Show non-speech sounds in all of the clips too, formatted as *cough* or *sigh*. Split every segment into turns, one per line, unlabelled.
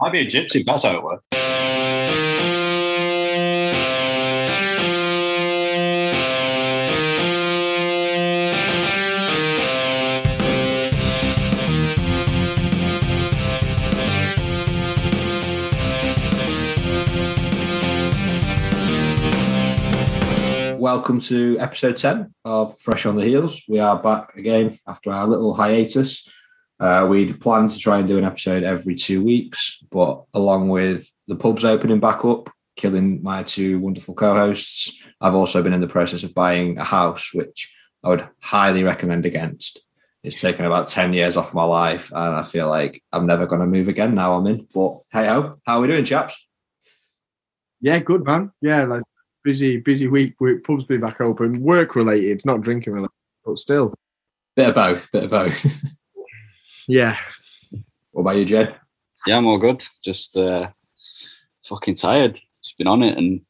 Might be a gypsy. That's how it works.
Welcome to episode 10 of Fresh on the Heels. We are back again after our little hiatus. Uh, we'd planned to try and do an episode every two weeks, but along with the pubs opening back up, killing my two wonderful co hosts, I've also been in the process of buying a house, which I would highly recommend against. It's taken about 10 years off my life, and I feel like I'm never going to move again now I'm in. But hey ho, how are we doing, chaps?
Yeah, good man. Yeah, like busy, busy week. Pubs be back open. Work related, not drinking related, but still.
Bit of both, bit of both. *laughs*
Yeah.
what about you, Jay?
Yeah, I'm all good. Just uh, fucking tired. Just been on it and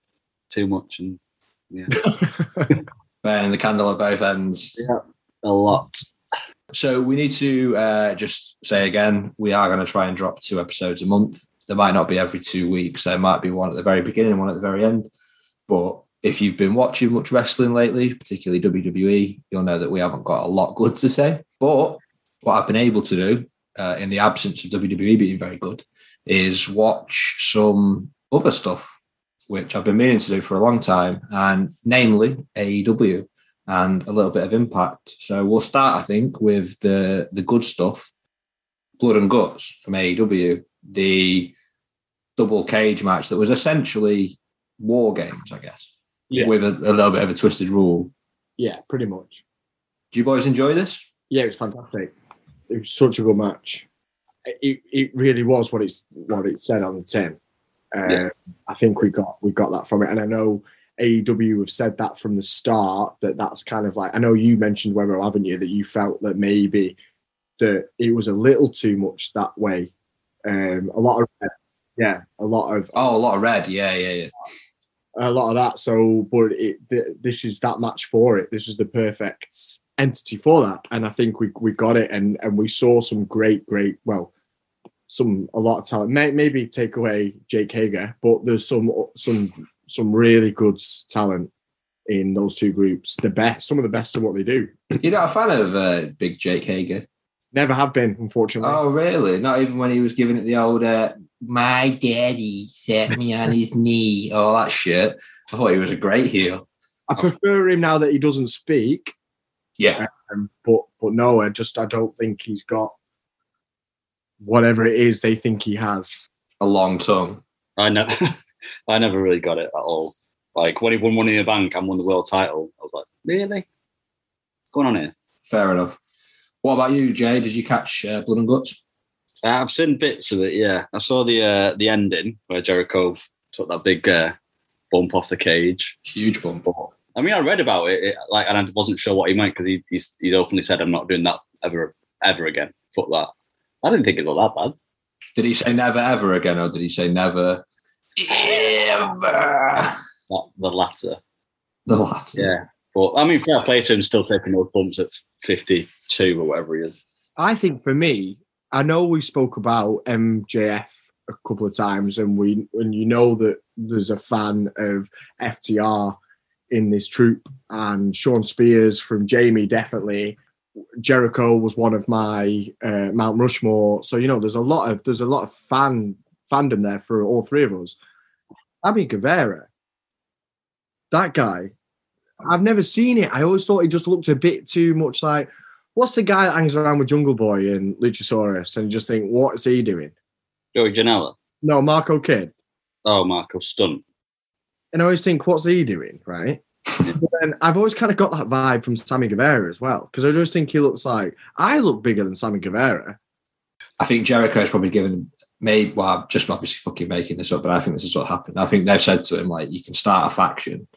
too much and yeah, *laughs*
Burning the candle at both ends.
Yeah, a lot.
So we need to uh, just say again, we are going to try and drop two episodes a month. There might not be every two weeks. There might be one at the very beginning, one at the very end. But if you've been watching much wrestling lately, particularly WWE, you'll know that we haven't got a lot good to say. But what I've been able to do uh, in the absence of WWE being very good is watch some other stuff, which I've been meaning to do for a long time, and namely AEW and a little bit of Impact. So we'll start, I think, with the the good stuff, Blood and Guts from AEW, the double cage match that was essentially war games, I guess,
Yeah.
with a, a little bit of a twisted rule.
Yeah, pretty much.
Do you boys enjoy this?
Yeah, it was fantastic. It was such a good match. It, it really was what it's what it said on the tin. Uh,
Yeah.
I think we got we got that from it, and I know AEW have said that from the start that that's kind of like I know you mentioned Webber, haven't you? That you felt that maybe that it was a little too much that way. Um, a lot of yeah, a lot of
Oh, a lot of red. Yeah, yeah, yeah.
a lot of that. So, but it, th- this is that match for it. This is the perfect entity for that, and I think we we got it, and and we saw some great, great, well, some a lot of talent. May, maybe take away Jake Hager, but there's some some some really good talent in those two groups. The best, some of the best of what they do.
You're not a fan of uh, Big Jake Hager?
Never have been, unfortunately.
Oh, really? Not even when he was giving it the old uh, "My daddy set me on his *laughs* knee," all that shit. I thought he was a great heel.
I prefer him now that he doesn't speak.
Yeah,
Um, but but no, I just I don't think he's got whatever it is they think he has.
a long tongue.
I never, *laughs* I never really got it at all. Like when he won Money in the Bank and won the world title, I was like, really? What's going on here?
Fair enough. What about you, Jay? Did you catch uh, Blood and Guts?
Uh, I've seen bits of it. Yeah, I saw the uh, the ending where Jericho took that big uh, bump off the cage.
Huge bump.
I mean, I read about it, it like, and I wasn't sure what he meant because he he's, he's openly said, "I'm not doing that ever ever again." Fuck that. I didn't think it looked that bad.
Did he say never ever again, or did he say never ever?
That, the latter.
The latter.
Yeah. But I mean, fair play to him still taking those bumps at 52 or whatever he is.
I think for me, I know we spoke about MJF a couple of times, and we and you know that there's a fan of FTR in this troop, and Shawn Spears from Jamie definitely. Jericho was one of my uh, Mount Rushmore, so you know there's a lot of there's a lot of fan fandom there for all three of us. Sammy Guevara, that guy, I've never seen it. I always thought he just looked a bit too much like what's the guy that hangs around with Jungle Boy and Luchasaurus and you just think, what's he doing?
Joey Janela.
No, Marco Kid.
Oh, Marko Stunt.
And I always think, what's he doing? Right. *laughs* but then I've always kind of got that vibe from Sammy Guevara as well. Because I just think he looks like I look bigger than Sammy Guevara.
I think Jericho Jericho's probably given made well, I'm just obviously fucking making this up, but I think this is what happened. I think they've said to him, like, you can start a faction.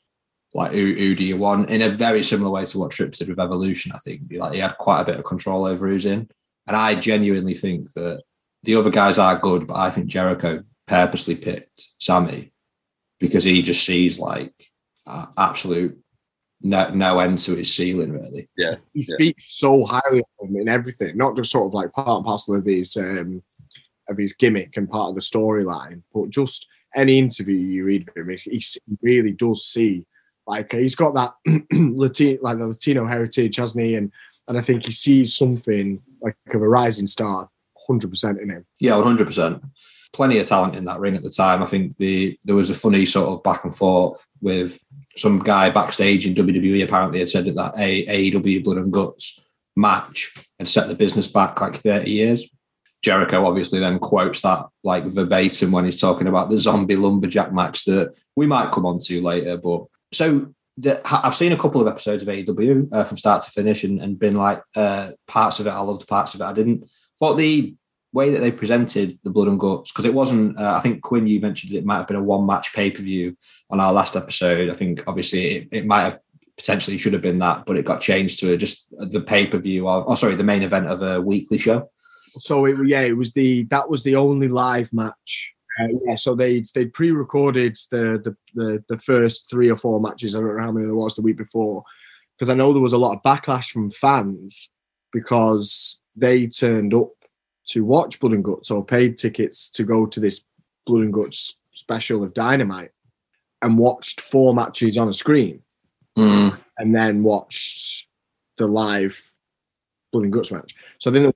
Like, who, who do you want? In a very similar way to what Trips did with Evolution, I think. Like, he had quite a bit of control over who's in. And I genuinely think that the other guys are good, but I think Jericho purposely picked Sammy because he just sees like a- absolute no, no end to his ceiling, really.
Yeah.
He
Yeah.
speaks so highly of him in everything, not just sort of like part and parcel of his um, of his gimmick and part of the storyline. But just any interview you read of him, he, he really does see like he's got that *clears throat* Latino, like the Latino heritage, hasn't he? And and I think he sees something like of a rising star, hundred percent in him.
Yeah, one hundred percent. Plenty of talent in that ring at the time. I think the there was a funny sort of back and forth with some guy backstage in WWE. Apparently, had said that that AEW Blood and Guts match had set the business back like thirty years. Jericho obviously then quotes that like verbatim when he's talking about the zombie lumberjack match that we might come on to later. But so the, I've seen a couple of episodes of AEW uh, from start to finish and, and been like uh, parts of it I loved, parts of it I didn't. Thought the way that they presented the blood and guts because it wasn't. Uh, I think Quinn, you mentioned it might have been a one match pay per view on our last episode. I think obviously it, it might have potentially should have been that, but it got changed to just the pay per view. Or oh, sorry, the main event of a weekly show.
So it, yeah, it was the that was the only live match. Uh, yeah, so they they pre-recorded the, the the the first three or four matches. I don't know how many there was the week before, because I know there was a lot of backlash from fans because they turned up to watch Blood and Guts or paid tickets to go to this Blood and Guts special of Dynamite and watched four matches on a screen,
mm.
and then watched the live Blood and Guts match. So then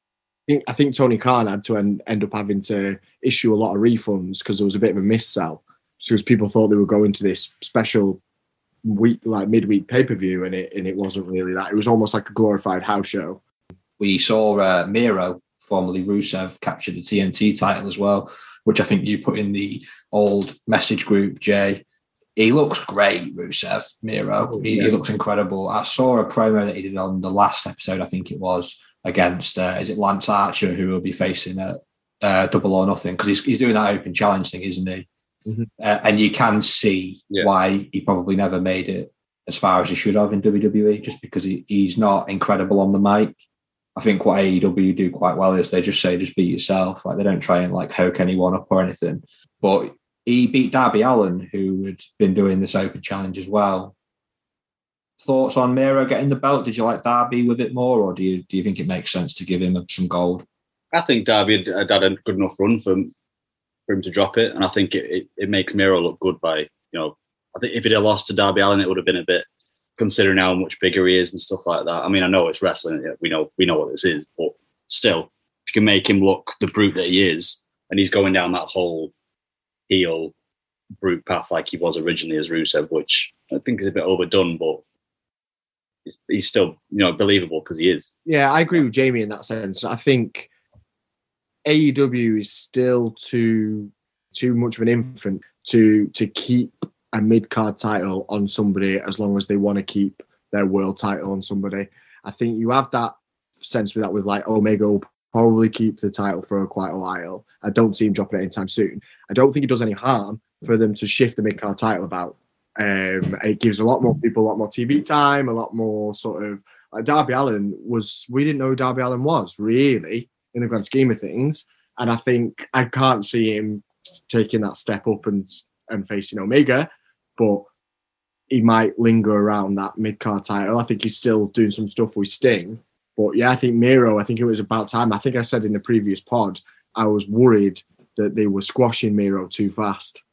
think I think Tony Khan had to end, end up having to issue a lot of refunds because there was a bit of a miss sell because people thought they were going to this special week like midweek pay per view and it and it wasn't really that. It was almost like a glorified house show.
We saw uh, Miro, formerly Rusev, captured the TNT title as well, which I think you put in the old message group, Jay. He looks great, Rusev, Miro. Oh, he, yeah. he looks incredible. I saw a promo that he did on the last episode, I think it was, against uh, is it Lance Archer who will be facing a, a double or nothing because he's, he's doing that open challenge thing, isn't he? Mm-hmm. Uh, and you can see yeah. why he probably never made it as far as he should have in WWE, just because he, he's not incredible on the mic. I think what AEW do quite well is they just say just be yourself, like they don't try and like hoke anyone up or anything. But he beat Darby Allin, who had been doing this open challenge as well, thoughts on Miro getting the belt? Did you like Darby with it more, or do you do you think it makes sense to give him some gold?
I think Darby had, had a good enough run for him, for him to drop it, and I think it, it, it, makes Miro look good by you know. I think if it had lost to Darby Allin, it would have been a bit considering how much bigger he is and stuff like that. I mean, I know it's wrestling; we know we know what this is, but still, you can make him look the brute that he is, and he's going down that whole heel brute path like he was originally as Rusev, which I think is a bit overdone, but he's, he's still you know believable because he is.
Yeah, I agree with Jamie in that sense. I think AEW is still too too much of an infant to to keep a mid card title on somebody as long as they want to keep their world title on somebody. I think you have that sense with that with like Omega will probably keep the title for quite a while. I don't see him dropping it anytime soon. I don't think it does any harm for them to shift the mid card title about um, it gives a lot more people a lot more TV time, a lot more sort of like Darby Allin was. We didn't know who Darby Allin was really in the grand scheme of things, and I think I can't see him taking that step up and and facing Omega, but he might linger around that mid card title. I think he's still doing some stuff with Sting, but yeah, I think Miro. I think it was about time. I think I said in the previous pod I was worried that they were squashing Miro too fast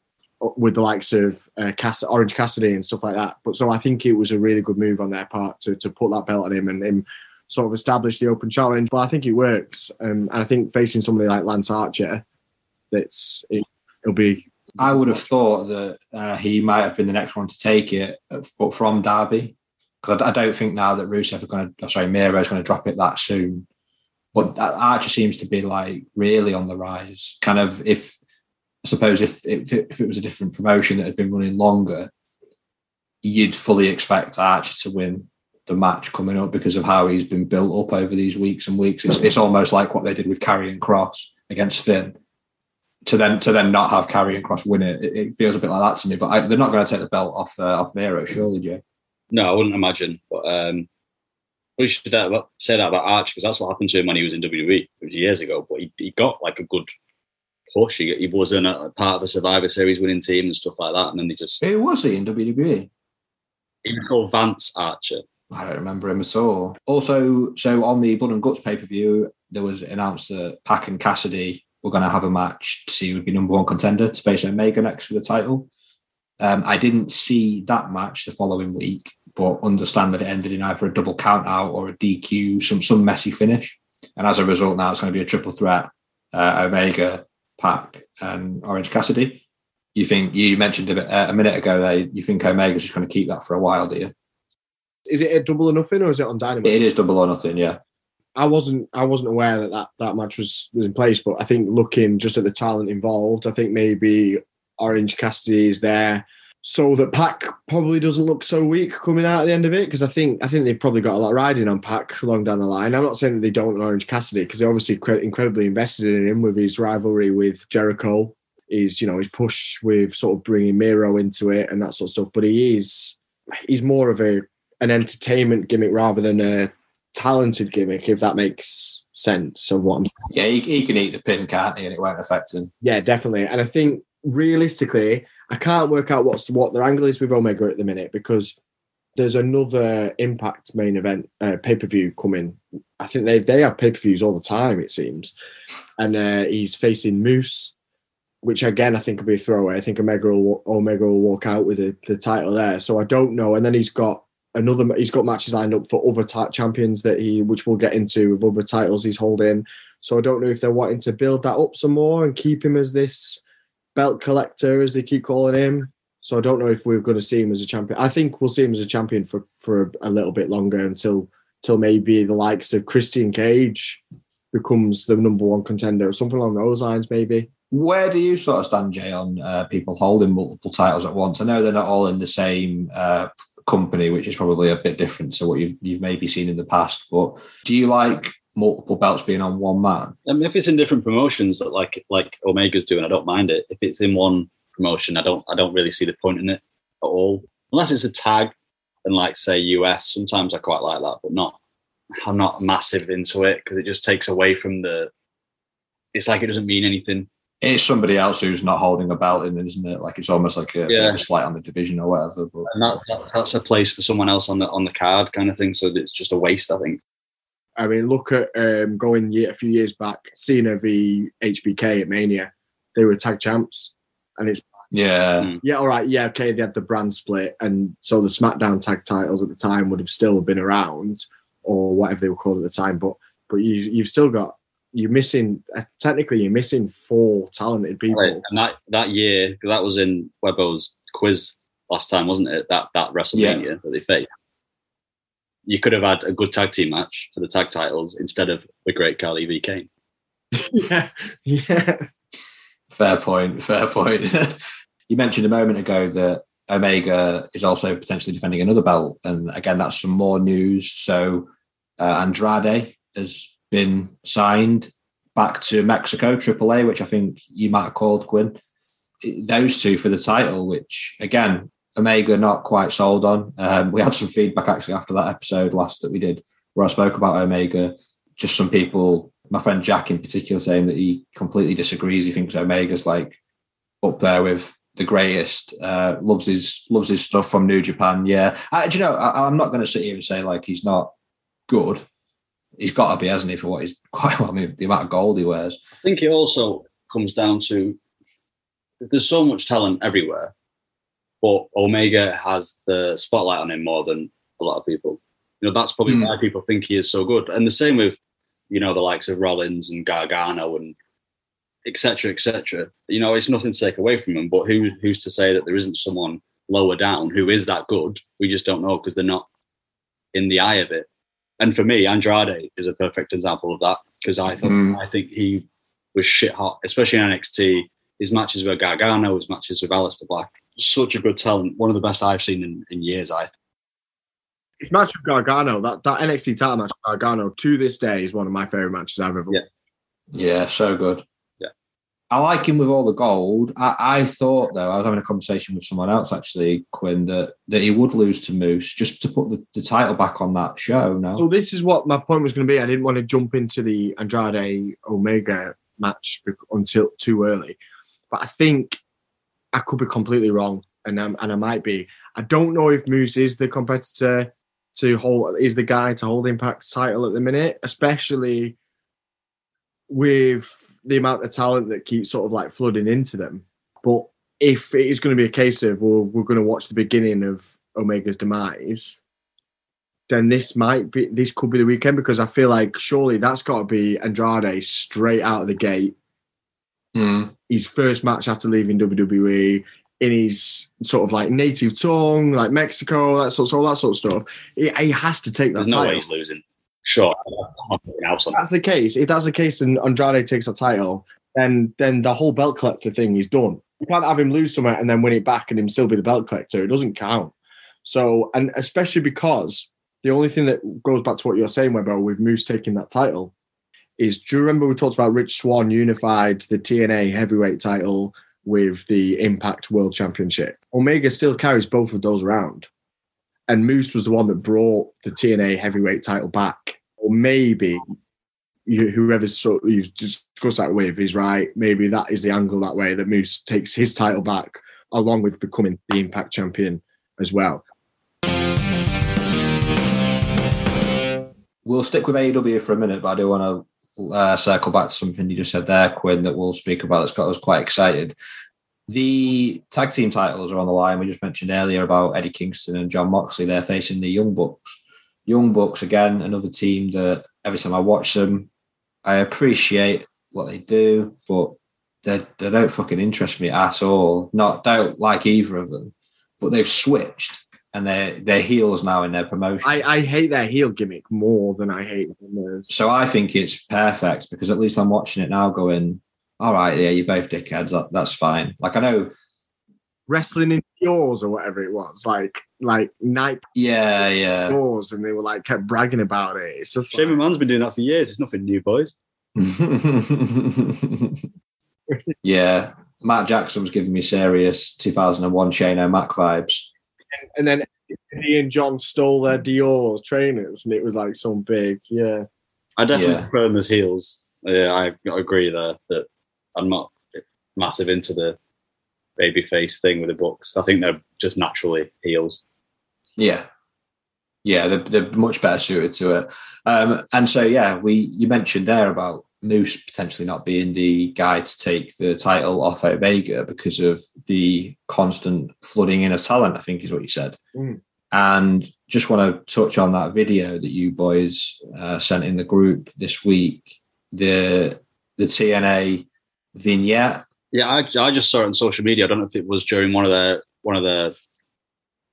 with the likes of uh, Cass- Orange Cassidy and stuff like that. But so I think it was a really good move on their part to to put that belt on him and him sort of establish the open challenge. But I think it works, um, and I think facing somebody like Lance Archer, that's it, will be.
I would have thought that uh, he might have been the next one to take it, but from Darby, because I, I, don't think now that Rusev are going to, sorry, Miro is going to drop it that soon. But Archer seems to be like really on the rise. Kind of if I suppose if, if, if it was a different promotion that had been running longer, you'd fully expect Archer to win the match coming up because of how he's been built up over these weeks and weeks. It's, it's almost like what they did with Karrion Kross against Finn. To then to then not have Karrion Kross win it, it, it feels a bit like that to me. But I, they're not going to take the belt off uh, off Miro, surely, Jay.
No, I wouldn't imagine. But um, we should say that about Archer because that's what happened to him when he was in WWE years ago. But he, he got like a good push. He, he was in a part of the Survivor Series winning team and stuff like that. And then they just.
Who was he in WWE?
He was called Vance Archer.
I don't remember him at all. Also, so on the Blood and Guts pay per view, there was announced that Pac and Cassidy were going to have a match to see who would be number one contender to face Omega next for the title. Um, I didn't see that match the following week, but understand that it ended in either a double count out or a DQ, some some messy finish. And as a result, now it's going to be a triple threat: uh, Omega, Pac, and Orange Cassidy. You think you mentioned a, bit, uh, a minute ago that you think Omega's just going to keep that for a while, do you?
Is it a double or nothing, or is it on Dynamite?
It is double or nothing, yeah.
I wasn't I wasn't aware that that, that match was, was in place, but I think looking just at the talent involved, I think maybe Orange Cassidy is there so that Pac probably doesn't look so weak coming out at the end of it because I think I think they've probably got a lot riding on Pac long down the line. I'm not saying that they don't Orange Cassidy because they're obviously incredibly invested in him with his rivalry with Jericho. He's you know his push with sort of bringing Miro into it and that sort of stuff. But he is he's more of a an entertainment gimmick rather than a talented gimmick, if that makes sense of what I'm
saying. Yeah, he, he can eat the pin, can't he? And it won't affect him.
Yeah, definitely. And I think realistically, I can't work out what's what their angle is with Omega at the minute because there's another Impact main event uh, pay per view coming. I think they they have pay per views all the time, it seems. And uh, he's facing Moose, which again I think will be a throwaway. I think Omega will Omega will walk out with the, the title there. So I don't know. And then he's got another he's got matches lined up for other t- champions that he which we'll get into with other titles he's holding. So i don't know if they're wanting to build that up some more and keep him as this belt collector as they keep calling him. So i don't know if we're going to see him as a champion. I think we'll see him as a champion for for a, a little bit longer until until maybe the likes of christian cage becomes the number one contender or something along those lines maybe.
Where do you sort of stand, Jay, on uh, people holding multiple titles at once? I know they're not all in the same uh, company, which is probably a bit different to what you've you've maybe seen in the past. But do you like multiple belts being on one man?
I mean, if it's in different promotions, like like Omega's doing, I don't mind it. If it's in one promotion, I don't I don't really see the point in it at all, unless it's a tag and like say US. Sometimes I quite like that, but not. I'm not massive into it because it just takes away from the. It's like it doesn't mean anything
it's somebody else who's not holding a belt in, isn't it? Like it's almost like a, yeah. a slight on the division or whatever. But
and that, that, that's a place for someone else on the on the card, kind of thing. So it's just a waste, I think.
I mean, look at um, going a few years back, Cena v HBK at Mania. They were tag champs, and it's
yeah,
hmm. yeah, all right, yeah, okay. They had the brand split, and so the SmackDown tag titles at the time would have still been around, or whatever they were called at the time. But but you you've still got you're missing uh, technically you're missing four talented people. Right.
And that that year, that was in Webbo's quiz last time, wasn't it? That that WrestleMania yeah. that they faced. You could have had a good tag team match for the tag titles instead of the Great Khali v Kane. *laughs*
yeah, yeah.
Fair point. Fair point. *laughs* you mentioned a moment ago that Omega is also potentially defending another belt, and again, that's some more news. So uh, Andrade has been signed back to Mexico, AAA, which I think you might have called Quinn. Those two for the title, which again, Omega not quite sold on. Um, we had some feedback actually after that episode last that we did where I spoke about Omega. Just some people, my friend Jack in particular, saying that he completely disagrees. He thinks Omega's like up there with the greatest. Uh, loves his loves his stuff from New Japan. Yeah, I, do you know? I, I'm not going to sit here and say like he's not good he's got to be, hasn't he, for what he's *laughs* quite well, I mean, the amount of gold he wears.
I think it also comes down to there's so much talent everywhere, but Omega has the spotlight on him more than a lot of people. You know, that's probably mm. why people think he is so good. And the same with, you know, the likes of Rollins and Gargano and etc. etc. You know, it's nothing to take away from them, but who who's to say that there isn't someone lower down who is that good? We just don't know because they're not in the eye of it. And for me, Andrade is a perfect example of that because I thought mm. I think he was shit hot, especially in NXT. His matches with Gargano, his matches with Aleister Black, such a good talent. One of the best I've seen in, in years. I think.
His match with Gargano, that, that NXT title match with Gargano, to this day is one of my favorite matches I've ever.
Yeah, yeah, so good. I like him with all the gold. I, I, thought though, I was having a conversation with someone else actually, Quinn, that, that he would lose to Moose just to put the, the title back on that show. No.
So this is what my point was going to be. I didn't want to jump into the Andrade Omega match until too early, but I think I could be completely wrong, and um, and I might be. I don't know if Moose is the competitor to hold is the guy to hold Impact's title at the minute, especially with the amount of talent that keeps sort of like flooding into them. But if it is going to be a case of well, we're going to watch the beginning of Omega's demise, then this might be this could be the weekend because I feel like surely that's got to be Andrade straight out of the gate.
Mm.
His first match after leaving WWE in his sort of like native tongue, like Mexico, that sort, all that sort of stuff. He, he has to take that
There's no way he's losing. Sure.
If that's the case, if that's the case, and Andrade takes a title, then then the whole belt collector thing is done. You can't have him lose somewhere and then win it back and him still be the belt collector. It doesn't count. So, and especially because the only thing that goes back to what you're saying, Webber, with Moose taking that title, is do you remember we talked about Rich Swann unified the TNA heavyweight title with the Impact World Championship? Omega still carries both of those around. And Moose was the one that brought the TNA heavyweight title back. Or maybe you, whoever's sort you've discussed that with is right. Maybe that is the angle that way that Moose takes his title back along with becoming the Impact champion as well.
We'll stick with AEW for a minute, but I do want to uh, circle back to something you just said there, Quinn, that we'll speak about that's got us quite excited. The tag team titles are on the line. We just mentioned earlier about Eddie Kingston and John Moxley. They're facing the Young Bucks. Young Bucks, again, another team that every time I watch them, I appreciate what they do, but they, they don't fucking interest me at all. Not don't like either of them, but they've switched and they're they're heels now in their promotion.
I, I hate their heel gimmick more than I hate them
so I think it's perfect because at least I'm watching it now, going, all right, yeah, you're both dickheads. That, that's fine. Like I know,
wrestling in yours or whatever it was, like like night
yeah, yeah.
doors, and they were like kept bragging about it. It's just
Shane
like,
McMahon's been doing that for years. It's nothing new, boys. *laughs*
yeah, Matt Jackson was giving me serious 2001 Shane O'Mac vibes.
and then he and John stole their Dior trainers, and it was like some big, yeah.
I definitely
Yeah.
prefer them as heels. Yeah, I agree there that I'm not massive into the babyface thing with the books. I think they're just naturally heels.
Yeah. Yeah, they're, they're much better suited to it. Um, and so, yeah, we you mentioned there about Moose potentially not being the guy to take the title off Omega because of the constant flooding in of talent, I think is what you said.
Mm.
And just want to touch on that video that you boys uh, sent in the group this week, the the TNA vignette.
Yeah, I, I just saw it on social media. I don't know if it was during one of the one of the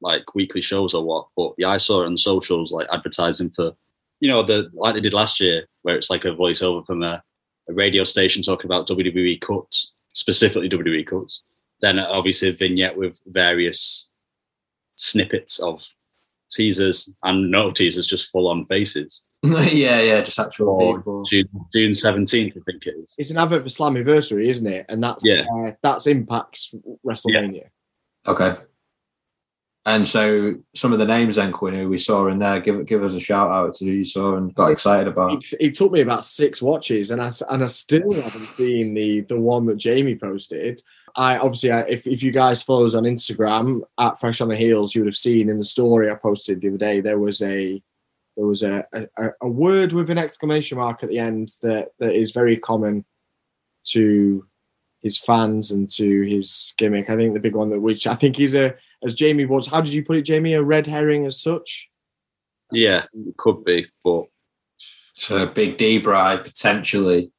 like weekly shows or what, but yeah, I saw it on socials like advertising for you know the like they did last year, where it's like a voiceover from a, a radio station talking about WWE cuts, specifically WWE cuts. Then obviously a vignette with various snippets of teasers and no teasers, just full on faces. *laughs*
yeah, yeah, just actual
Or
people.
June June seventeenth, I think it is.
It's an advert for Slammiversary, isn't it? And that's
Yeah.
uh, that's Impact's WrestleMania.
Okay. And so some of the names then, Quinn, who we saw in there, give give us a shout out to who you saw and got excited about.
It, it took me about six watches, and I and I still haven't seen the the one that Jamie posted. I obviously, I, if if you guys follow us on Instagram at Fresh on the Heels, you would have seen in the story I posted the other day there was a there was a a, a word with an exclamation mark at the end that that is very common to his fans and to his gimmick. I think the big one that which I think he's a as Jamie was. How did you put it, Jamie? A red herring as such.
Yeah, it could be, but
So Big D Bride potentially.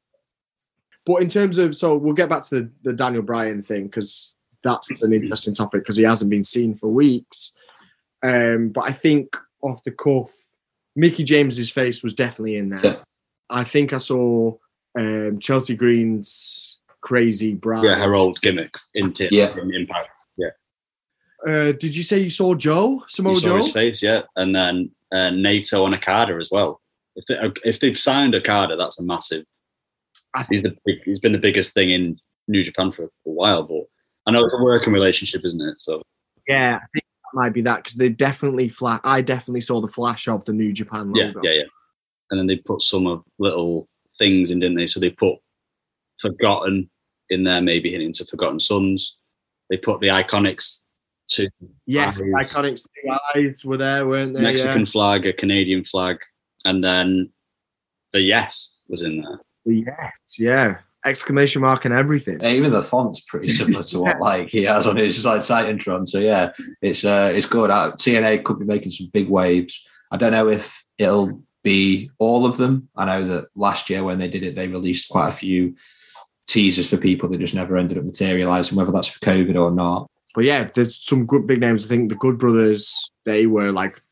But in terms of, so we'll get back to the, the Daniel Bryan thing because that's an interesting topic because he hasn't been seen for weeks. Um, but I think off the cuff, Mickie James's face was definitely in there.
Yeah.
I think I saw um, Chelsea Green's crazy bride.
yeah, her old gimmick in, t-
Yeah.
in Impact. Yeah,
Uh, did you say you saw Joe Samoa
you saw
Joe?
his face. Yeah, and then uh, Naito and Okada as well. If they, if they've signed Okada, that's a massive.
I think
He's the big, he's been the biggest thing in New Japan for a while, but I know it's a working relationship, isn't it? So
yeah, I think that might be that because they definitely flash. I definitely saw the flash of the New Japan
yeah,
logo.
yeah, yeah. And then they put some of little things in, didn't they? So they put Forgotten in there, maybe hinting to Forgotten Sons. They put the Iconics to
Yes,
Eyes.
Iconics two eyes were there, weren't they?
Mexican
Yeah.
flag, a Canadian flag, and then the yes was in there.
Yes, yeah. Exclamation mark and everything.
Even the font's pretty similar to what *laughs* like he has on his like site intro. So yeah, it's uh it's good. Uh, TNA could be making some big waves. I don't know if it'll be all of them. I know that last year when they did it, they released quite a few teasers for people that just never ended up materializing, whether that's for COVID or not.
But yeah, there's some good big names. I think the Good Brothers, they were like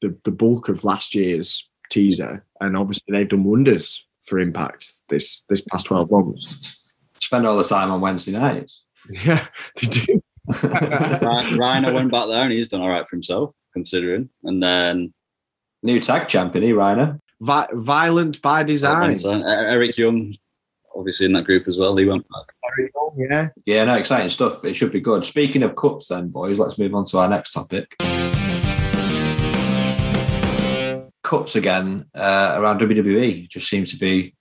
the, the bulk of last year's teaser. And obviously they've done wonders for Impact this this past 12 months.
Spend all the time on Wednesday nights. *laughs*
Yeah, they do. *laughs*
Rhyno went back there and he's done all right for himself, considering. And then
New tag champion, he Rhyno.
Vi- violent by design.
uh, Eric Young, obviously in that group as well. He went back.
Yeah.
Yeah, no, exciting stuff. It should be good. Speaking of cuts, then, boys, let's move on to our next topic. Cuts again uh, around WWE just seems to be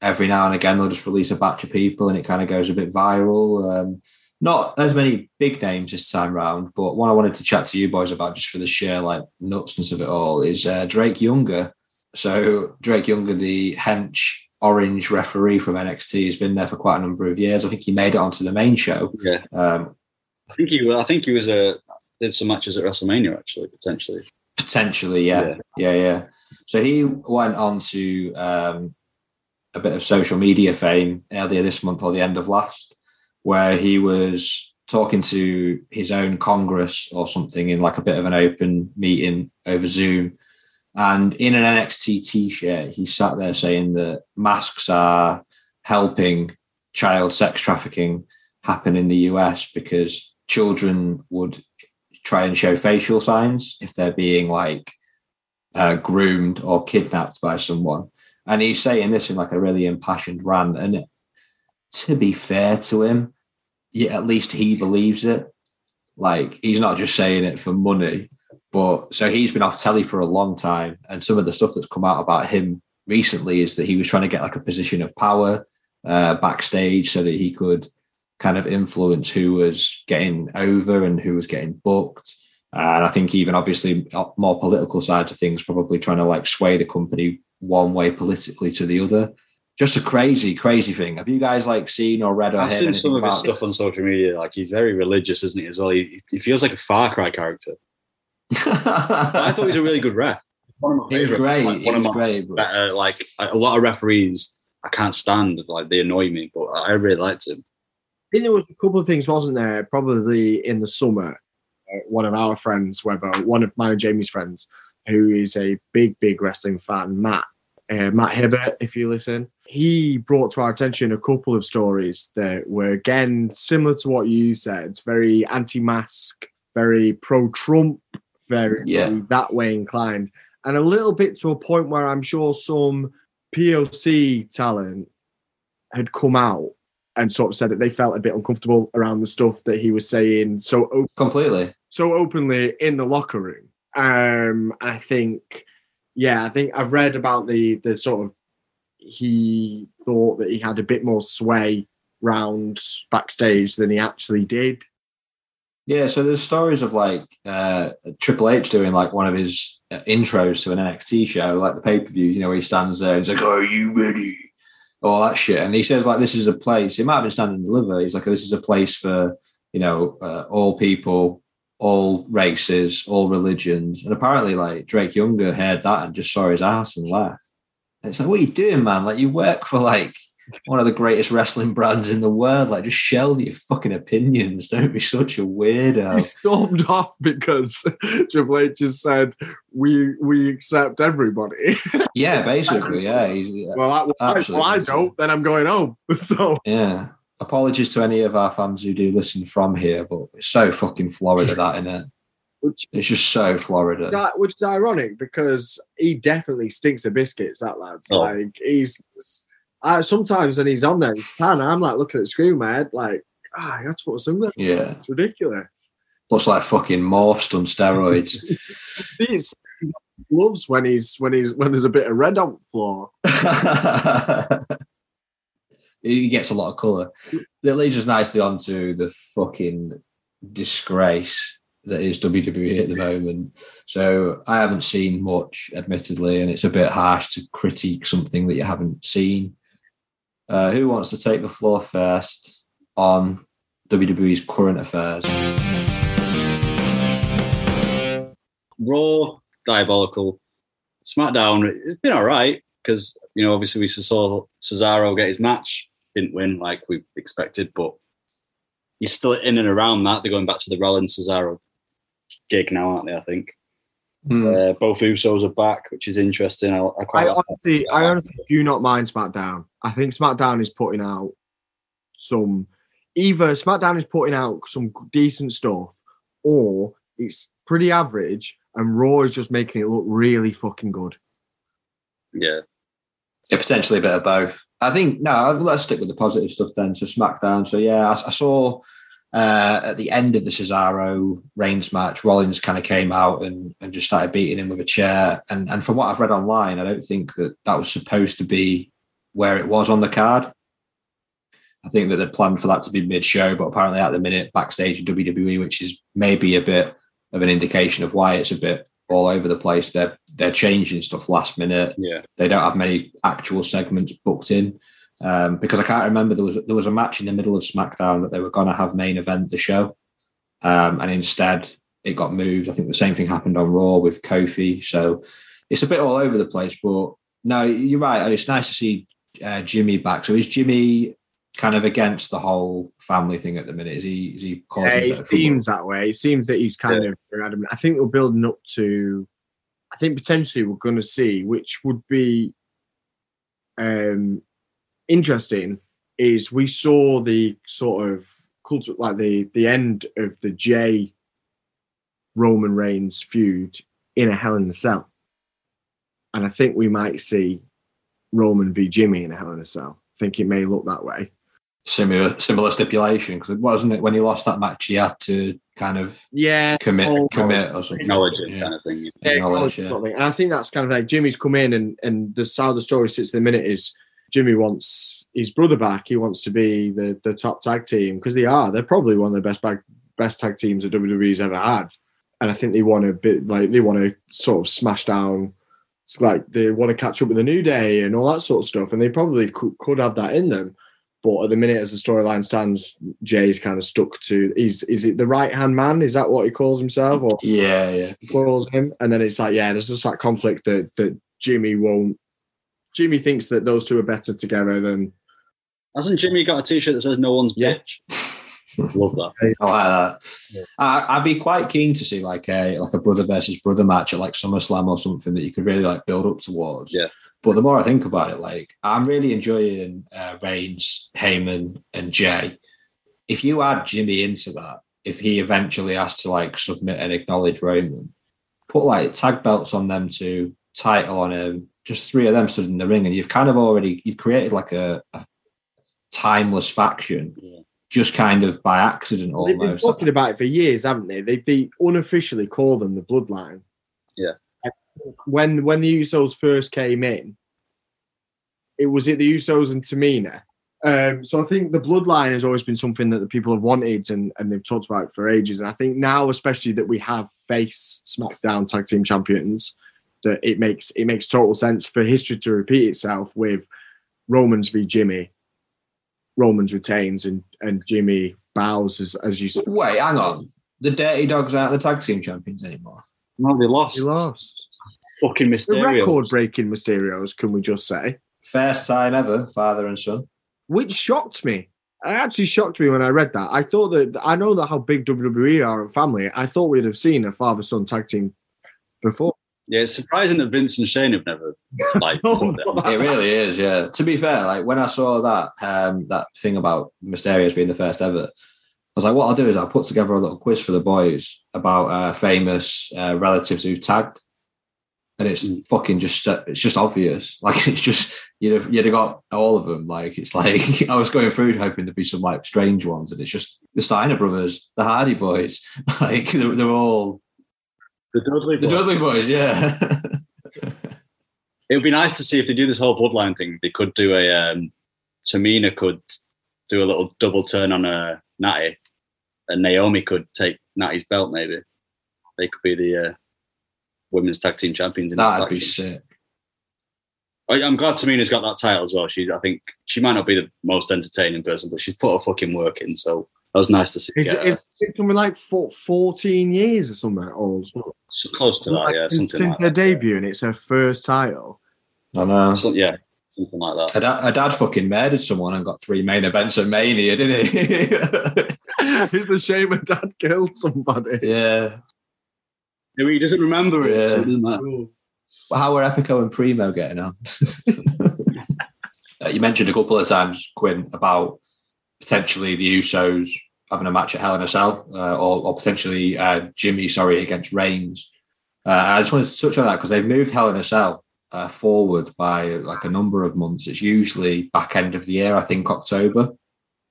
every now and again they'll just release a batch of people and it kind of goes a bit viral. Um, not as many big names this time round, but one I wanted to chat to you boys about just for the sheer like nutsness of it all is uh, Drake Younger. So Drake Younger, the hench orange referee from NXT, has been there for quite a number of years. I think he made it onto the main show.
Yeah,
Um,
I think he. I think he was a did some matches at WrestleMania actually, potentially.
Potentially, yeah. yeah, yeah, So he went on to um, a bit of social media fame earlier this month or the end of last, where he was talking to his own Congress or something in like a bit of an open meeting over Zoom. And in an NXT t shirt, he sat there saying that masks are helping child sex trafficking happen in the US because children would try and show facial signs if they're being like uh, groomed or kidnapped by someone. And he's saying this in like a really impassioned rant. And to be fair to him, yeah, at least he believes it. Like he's not just saying it for money. But so he's been off telly for a long time. And some of the stuff that's come out about him recently is that he was trying to get like a position of power uh, backstage so that he could kind of influence who was getting over and who was getting booked. And I think even obviously more political sides of things, probably trying to like sway the company one way politically to the other. Just a crazy, crazy thing. Have you guys like seen or read or
I've seen some of his stuff on social media. Like he's very religious, isn't he? As well, he, he feels like a Far Cry character. I thought he was a really good ref. One of my
he was great.
like,
he
one of
was
my
great. But
better. Like a lot of referees, I can't stand. Like they annoy me, but I really liked him.
I think there was a couple of things, wasn't there? Probably in the summer, uh, one of our friends, Weber, one of mine and Jamie's friends, who is a big, big wrestling fan, Matt, uh, Matt Hibbert, if you listen, he brought to our attention a couple of stories that were again similar to what you said, very anti-mask, very pro-Trump, very
Yeah.
that way inclined, and a little bit to a point where I'm sure some POC talent had come out and sort of said that they felt a bit uncomfortable around the stuff that he was saying so
completely.
so openly in the locker room. Um, I think, yeah, I think I've read about the the sort of he thought that he had a bit more sway round backstage than he actually did.
Yeah, so there's stories of like uh, Triple H doing like one of his uh, intros to an NXT show, like the pay per views. You know, where he stands there and he's like, "Are you ready?" All that shit, and he says like, "This is a place." It might have been standing in and deliver. He's like, "This is a place for you know uh, all people, all races, all religions." And apparently, like Drake Younger heard that and just saw his ass and left. And it's like, "What are you doing, man? Like, you work for like." One of the greatest wrestling brands in the world. Like, just shelve your fucking opinions. Don't be such a weirdo.
He stormed off because *laughs* Triple H just said, "We we accept everybody." *laughs*
Yeah, basically, yeah. He's,
well, I, well, I-
Absolutely.
well, I don't. Then I'm going home. *laughs* So
yeah. Apologies to any of our fans who do listen from here, but it's so fucking Florida that in it.
Which-
It's just so Florida.
that, which is ironic because he definitely stinks of biscuits. That lad's
Oh.
like he's. Uh, sometimes when he's on there, he's. I'm like looking at the screen, my head, like, ah, you have to put.
Yeah,
It's ridiculous.
looks like fucking morphs on steroids. *laughs*
He's gloves when he's when he's when there's a bit of red on the floor. *laughs*
he gets a lot of colour. That leads us nicely on to the fucking disgrace that is WWE at the moment. So I haven't seen much, admittedly, and it's a bit harsh to critique something that you haven't seen. Uh, who wants to take the floor first on WWE's current affairs?
Raw, diabolical. SmackDown, it's been all right because you know obviously we saw Cesaro get his match, didn't win like we expected, but he's still in and around that. They're going back to the Rollins Cesaro gig now, aren't they? I think.
Mm.
Uh, both Usos are back, which is interesting. I, I quite
I
like
honestly, I honestly do not mind SmackDown. I think SmackDown is putting out some either SmackDown is putting out some decent stuff, or it's pretty average, and Raw is just making it look really fucking good.
yeah,
Yeah, potentially a bit of both. I think no. Let's stick with the positive stuff then. So SmackDown. So yeah, I, I saw uh, at the end of the Cesaro Reigns match, Rollins kind of came out and, and just started beating him with a chair. And and from what I've read online, I don't think that that was supposed to be where it was on the card. I think that they planned for that to be mid-show, but apparently at the minute backstage in WWE, which is maybe a bit of an indication of why it's a bit all over the place. They're they're changing stuff last minute
yeah.
they don't have many actual segments booked in um, because I can't remember there was there was a match in the middle of SmackDown that they were going to have main event the show, um, and instead it got moved. I think the same thing happened on Raw with Kofi. So it's a bit all over the place. But no, you're right. And it's nice to see uh, Jimmy back. So is Jimmy kind of against the whole family thing at the minute? Is he is he causing?
Yeah, it
of trouble?
seems that way. It seems that he's kind of adamant. I think we're building up to. I think potentially we're going to see, which would be um, interesting, is we saw the sort of culture, like the the end of the J Roman Reigns feud in a Hell in a Cell, and I think we might see Roman v Jimmy in a Hell in a Cell. I think it may look that way.
Similar similar stipulation because it wasn't it when he lost that match he had to kind of
Yeah,
commit
Oh,
commit or something.
Acknowledge it
Yeah.
kind of thing.
Yeah,
Acknowledge, yeah.
sort. And I think that's kind of like Jimmy's come in and and the how the story sits at the minute is Jimmy wants his brother back. He wants to be the the top tag team because they are. They're probably one of the best bag, best tag teams that WWE's ever had. And I think they want to bit like they want to sort of smash down. It's like they want to catch up with the New Day and all that sort of stuff. And they probably could, could have that in them. But at the minute, as the storyline stands, Jay's kind of stuck to. He's is it the right hand man? Is that what he calls himself? Or
Yeah, yeah.
calls him, and then it's like, yeah, there's just that conflict that that Jimmy won't. Jimmy thinks that those two are better together than
Hasn't Jimmy got a T-shirt that says "No one's
Yeah.
bitch"? Love that.
I like that.
Yeah.
I, I'd be quite keen to see like a like a brother versus brother match at like SummerSlam or something that you could really like build up towards.
Yeah.
But the more I think about it, like I'm really enjoying uh, Reigns, Heyman, and Jey. If you add Jimmy into that, if he eventually has to like submit and acknowledge Roman, put like tag belts on them to title on him, just three of them stood in the ring, and you've kind of already you've created like a, a timeless faction
Yeah.
Just kind of by accident almost.
they've been talking about it for years, haven't they? They they unofficially call them the Bloodline.
Yeah.
When when the Usos first came in, it was it the Usos and Tamina. Um, so I think the bloodline has always been something that the people have wanted and, and they've talked about for ages. And I think now, especially that we have face SmackDown tag team champions, that it makes it makes total sense for history to repeat itself with Romans v Jimmy. Romans retains and and Jimmy bows as as you said.
Wait, hang on. The Dirty Dawgs aren't the tag team champions anymore.
No, they lost.
They lost.
Fucking
The
Mysterio.
record breaking Mysterios, can we just say?
First time ever, father and son.
Which shocked me. It actually shocked me when I read that. I thought that I know that how big WWE are and family. I thought we'd have seen a father son tag team before.
Yeah, it's surprising that Vince and Shane have never like.
Don't
put them.
put that-
It really is, yeah. To be fair, like when I saw that um, that thing about Mysterios being the first ever, I was like, what I'll do is I'll put together a little quiz for the boys about uh, famous uh, relatives who've tagged. And it's
Mm.
fucking just uh, it's just obvious. *laughs* Like it's just you'd have you'd have got all of them. Like it's like *laughs* I was going through hoping there'd be some like strange ones, and it's just the Steiner brothers, the Hardy boys. *laughs* Like they're, they're all
The Dudley. Boys.
the
boys.
Dudley boys, yeah. *laughs*
It would be nice to see if they do this whole bloodline thing. They could do a um, Tamina could do a little double turn on a Natty, and Naomi could take Natty's belt maybe they could be the uh, women's tag team champions. In
That'd
that
be
faction.
sick.
I, I'm glad Tamina's got that title as well. She, I think, she might not be the most entertaining person, but she's put her fucking work in. So that was nice to see.
Is,
get
it, is
her.
it something like four, 14 years or something? Or
So close to that,
like,
yeah,
since,
something
since
like
her
that.
debut, and it's her first title.
I know.
So, yeah, something like that.
Her dad, her dad fucking murdered someone and got three main events at Mania, didn't he? *laughs*
it's a shame her dad killed somebody.
yeah.
He doesn't remember it.
Yeah.
it doesn't.
Well, how are Epico and Primo getting on? Uh, *laughs* you mentioned a couple of times, Quinn, about potentially the Usos having a match at Hell in a Cell, uh, or, or potentially uh, Jimmy, sorry, against Reigns. Uh, I just wanted to touch on that because they've moved Hell in a Cell uh, forward by like a number of months. It's usually back end of the year, I think October,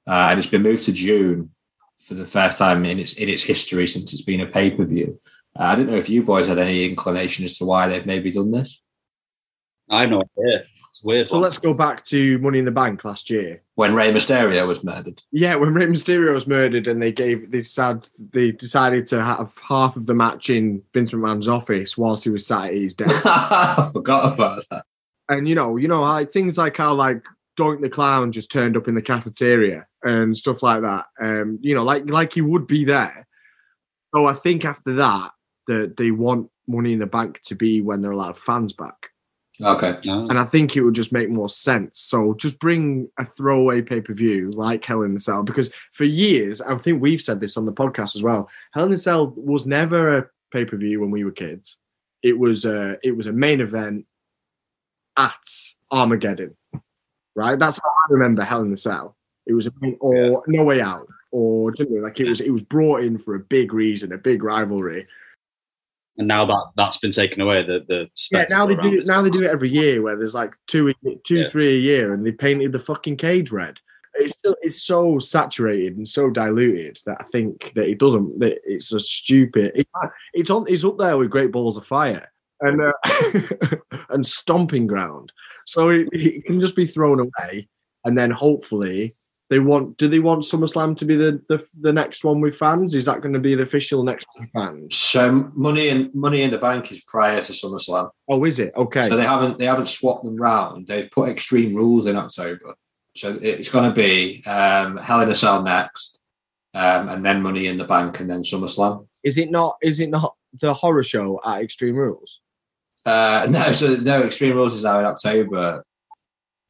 uh, and it's been moved to June for the first time in its in its history since it's been a pay per view. Uh, I don't know if you boys had any inclination as to why they've maybe done this.
I have no idea. It's a weird.
So
one.
let's go back to Money in the Bank last year.
When Rey Mysterio was murdered.
Yeah, when Rey Mysterio was murdered, and they gave they sad they decided to have half of the match in Vince McMahon's office whilst he was sat at his desk. *laughs*
I forgot about that.
and you know, you know, like things like how like Doink the Clown just turned up in the cafeteria and stuff like that. Um, you know, like like he would be there. So I think after that, that they want Money in the Bank to be when they're allowed fans back.
Okay.
And I think it would just make more sense. So just bring a throwaway pay per view like Hell in the Cell, because for years, I think we've said this on the podcast as well. Hell in the Cell was never a pay per view when we were kids. It was a it was a main event at Armageddon, right? That's how I remember Hell in the Cell. It was a or No Way Out, or do you know, like it was it was brought in for a big reason, a big rivalry.
And now that that's been taken away, the the
Yeah, now they do it. Now they do it every year, where there's like two, two,
Yeah.
three a year, and they painted the fucking cage red. It's still, it's so saturated and so diluted that I think that it doesn't. That it's a stupid. It, it's on. It's up there with Great Balls of Fire and uh, *laughs* and Stomping Ground. So it, it can just be thrown away, and then hopefully they want. Do they want SummerSlam to be the the, the next one with fans? Is that going to be the official next one with fans?
So money in money in the bank is prior to SummerSlam.
Oh, is it okay?
So they haven't they haven't swapped them round. They've put extreme rules in October. So it's going to be um, Hell in a Cell next, um, and then Money in the Bank, and then SummerSlam.
is it not? Is it not the horror show at Extreme Rules?
Uh, no, so no Extreme Rules is now in October.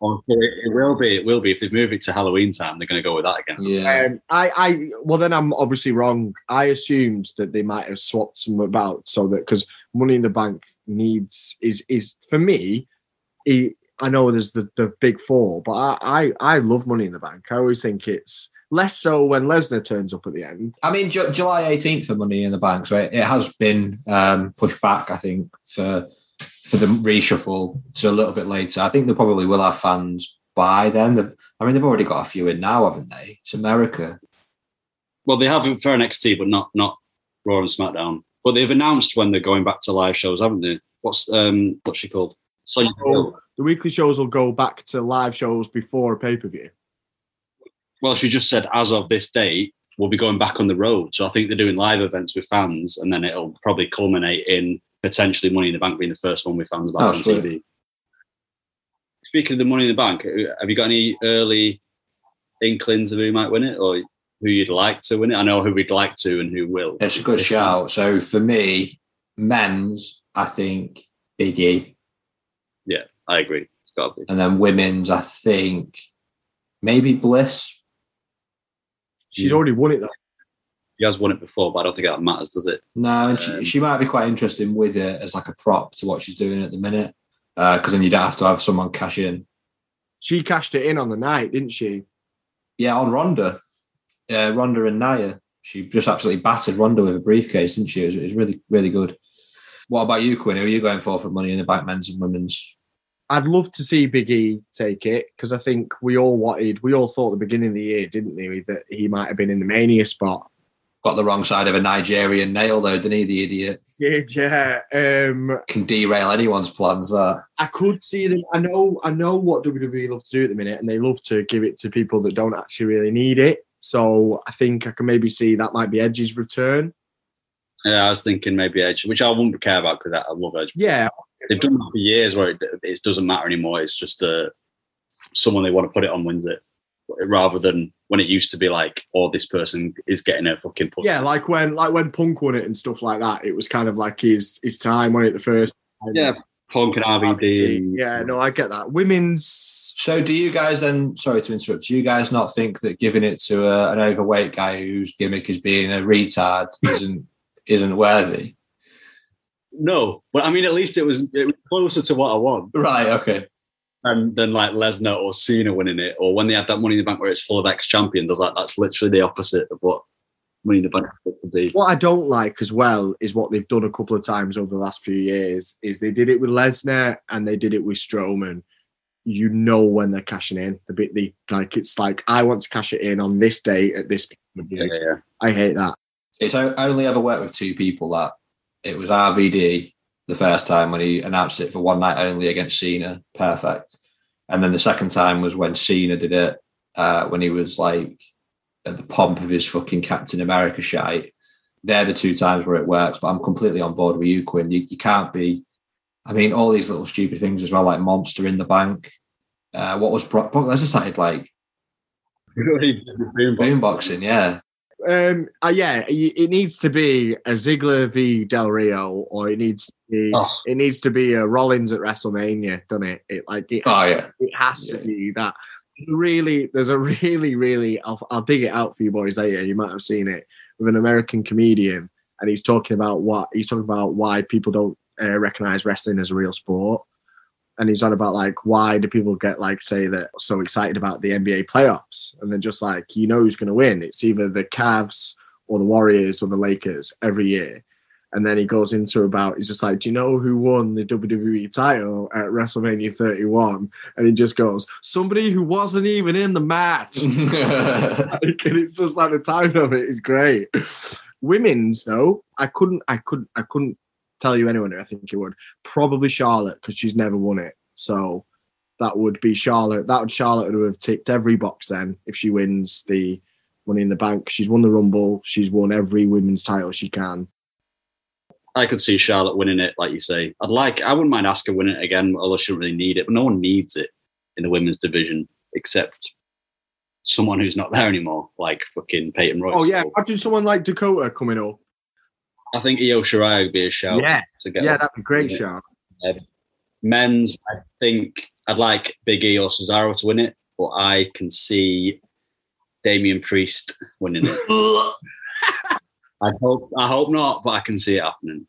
Oh, it, it will be. It will be. If they move it to Halloween time, they're going to go with that again.
Yeah,
Um, I, I, well, then I'm obviously wrong. I assumed that they might have swapped some about so that because Money in the Bank needs is is for me. He, I know there's the the big four, but I, I I love Money in the Bank. I always think it's less so when Lesnar turns up at the end.
I mean Ju- July eighteenth for Money in the Bank. So it, it has been um, pushed back. I think for for the reshuffle to a little bit later. I think they probably will have fans by then. They've, I mean, they've already got a few in now, haven't they? It's America.
Well, they have it for NXT, but not not Raw and SmackDown. But they've announced when they're going back to live shows, haven't they? What's um what's she called? Sonya Deville.
Oh, the weekly shows will go back to live shows before a pay per view.
Well, she just said as of this date, we'll be going back on the road. So I think they're doing live events with fans, and then it'll probably culminate in potentially Money in the Bank being the first one with fans back
Oh,
on
sweet.
TV. Speaking of the Money in the Bank, uh, have you got any early inklings of who might win it, or who you'd like to win it? I know who we'd like to and who will.
It's a good
This
shout. So for me, men's, I think Biggie. Yeah,
I agree. It's got to be.
and then women's, I think maybe Bliss.
She's already won it though.
He has won it before, but I don't think that matters, does it?
No, and she,
Um,
she might be quite interesting with it as like a prop to what she's doing at the minute. Because then you don't have to have someone cash in.
She cashed it in on the night, didn't she?
Yeah, on Ronda, uh, Ronda and Nia, she just absolutely battered Ronda with a briefcase, didn't she? It was, it was really, really good. What about you, Quinn? Who are you going for for Money in the Bank, men's and women's?
I'd love to see Big E take it because I think we all wanted, we all thought at the beginning of the year, didn't we, that he might have been in the Mania spot.
Got the wrong side of a Nigerian nail, though, didn't he? The idiot
Did yeah. Um,
can derail anyone's plans. That
I could see them. I know. I know what WWE love to do at the minute, and they love to give it to people that don't actually really need it. So I think I can maybe see that might be Edge's return.
Yeah, I was thinking maybe Edge, which I wouldn't care about because I, I love Edge.
Yeah,
They've done that for years where it, it doesn't matter anymore. It's just uh, someone they want to put it on wins it, rather than when it used to be like, oh, this person is getting a fucking push.
yeah, like when like when Punk won it and stuff like that. It was kind of like his his time when it the first. time.
yeah. Punk and RVD.
Yeah, no, I get that. Women's
So, do you guys then? Sorry to interrupt. Do you guys not think that giving it to a, an overweight guy whose gimmick is being a retard *laughs* isn't isn't worthy?
No, but I mean, at least it was it was closer to what I want
Right. Okay.
Than than like Lesnar or Cena winning it, or when they had that Money in the Bank where it's full of ex champions. I was like, that's literally the opposite of what Money in the Bank is supposed to be.
what I don't like as well is what they've done a couple of times over the last few years. Is they did it with Lesnar and they did it with Strowman. You know when they're cashing in. The bit they like, it's like I want to cash it in on this day at this.
Yeah, yeah, yeah.
I hate that.
It's o- only ever worked with two people. That it was RVD the first time when he announced it for one night only against Cena. Perfect. And then the second time was when Cena did it uh, when he was like at the pomp of his fucking Captain America shite. They're the two times where it works. But I'm completely on board with you, Quinn. You, you can't be. I mean, all these little stupid things as well, like Monster in the Bank. Uh, what was Brock, Brock Lesnar started like *laughs* boomboxing? Yeah,
Um, uh, yeah, it needs to be a Ziggler v Del Rio, or it needs to be
Oh.
it needs to be a Rollins at WrestleMania, doesn't it? It like it,
oh yeah.
it has to
Yeah.
be that. Really, there's a really, really. I'll, I'll dig it out for you boys later. You might have seen it with an American comedian, and he's talking about what he's talking about why people don't uh, recognize wrestling as a real sport, and he's on about like why do people get like say that so excited about the NBA playoffs, and then just like you know who's going to win. It's either the Cavs or the Warriors or the Lakers every year. And then he goes into about, he's just like, Do you know who won the WWE title at WrestleMania 31? And he just goes, Somebody who wasn't even in the match. *laughs* Like, and it's just like the time of it is great. Women's though, I couldn't, I couldn't, I couldn't tell you anyone who I think it would. Probably Charlotte because she's never won it. So that would be Charlotte. That would Charlotte would have ticked every box then if she wins the Money in the Bank. She's won the Rumble. She's won every women's title she can.
I could see Charlotte winning it, like you say. I'd like, I wouldn't mind Asuka winning it again, although she don't really need it. But no one needs it in the women's division except someone who's not there anymore, like fucking Peyton Royce.
Oh yeah,
So
imagine someone like Dakota coming up.
I think Io Shirai would be a shout
Yeah,
to get.
yeah,
up.
that'd be a great,
Yeah.
Sean.
Men's, I think I'd like Big E or Cesaro to win it, but I can see Damian Priest winning it. *laughs* I hope, I hope not, but I can see it happening.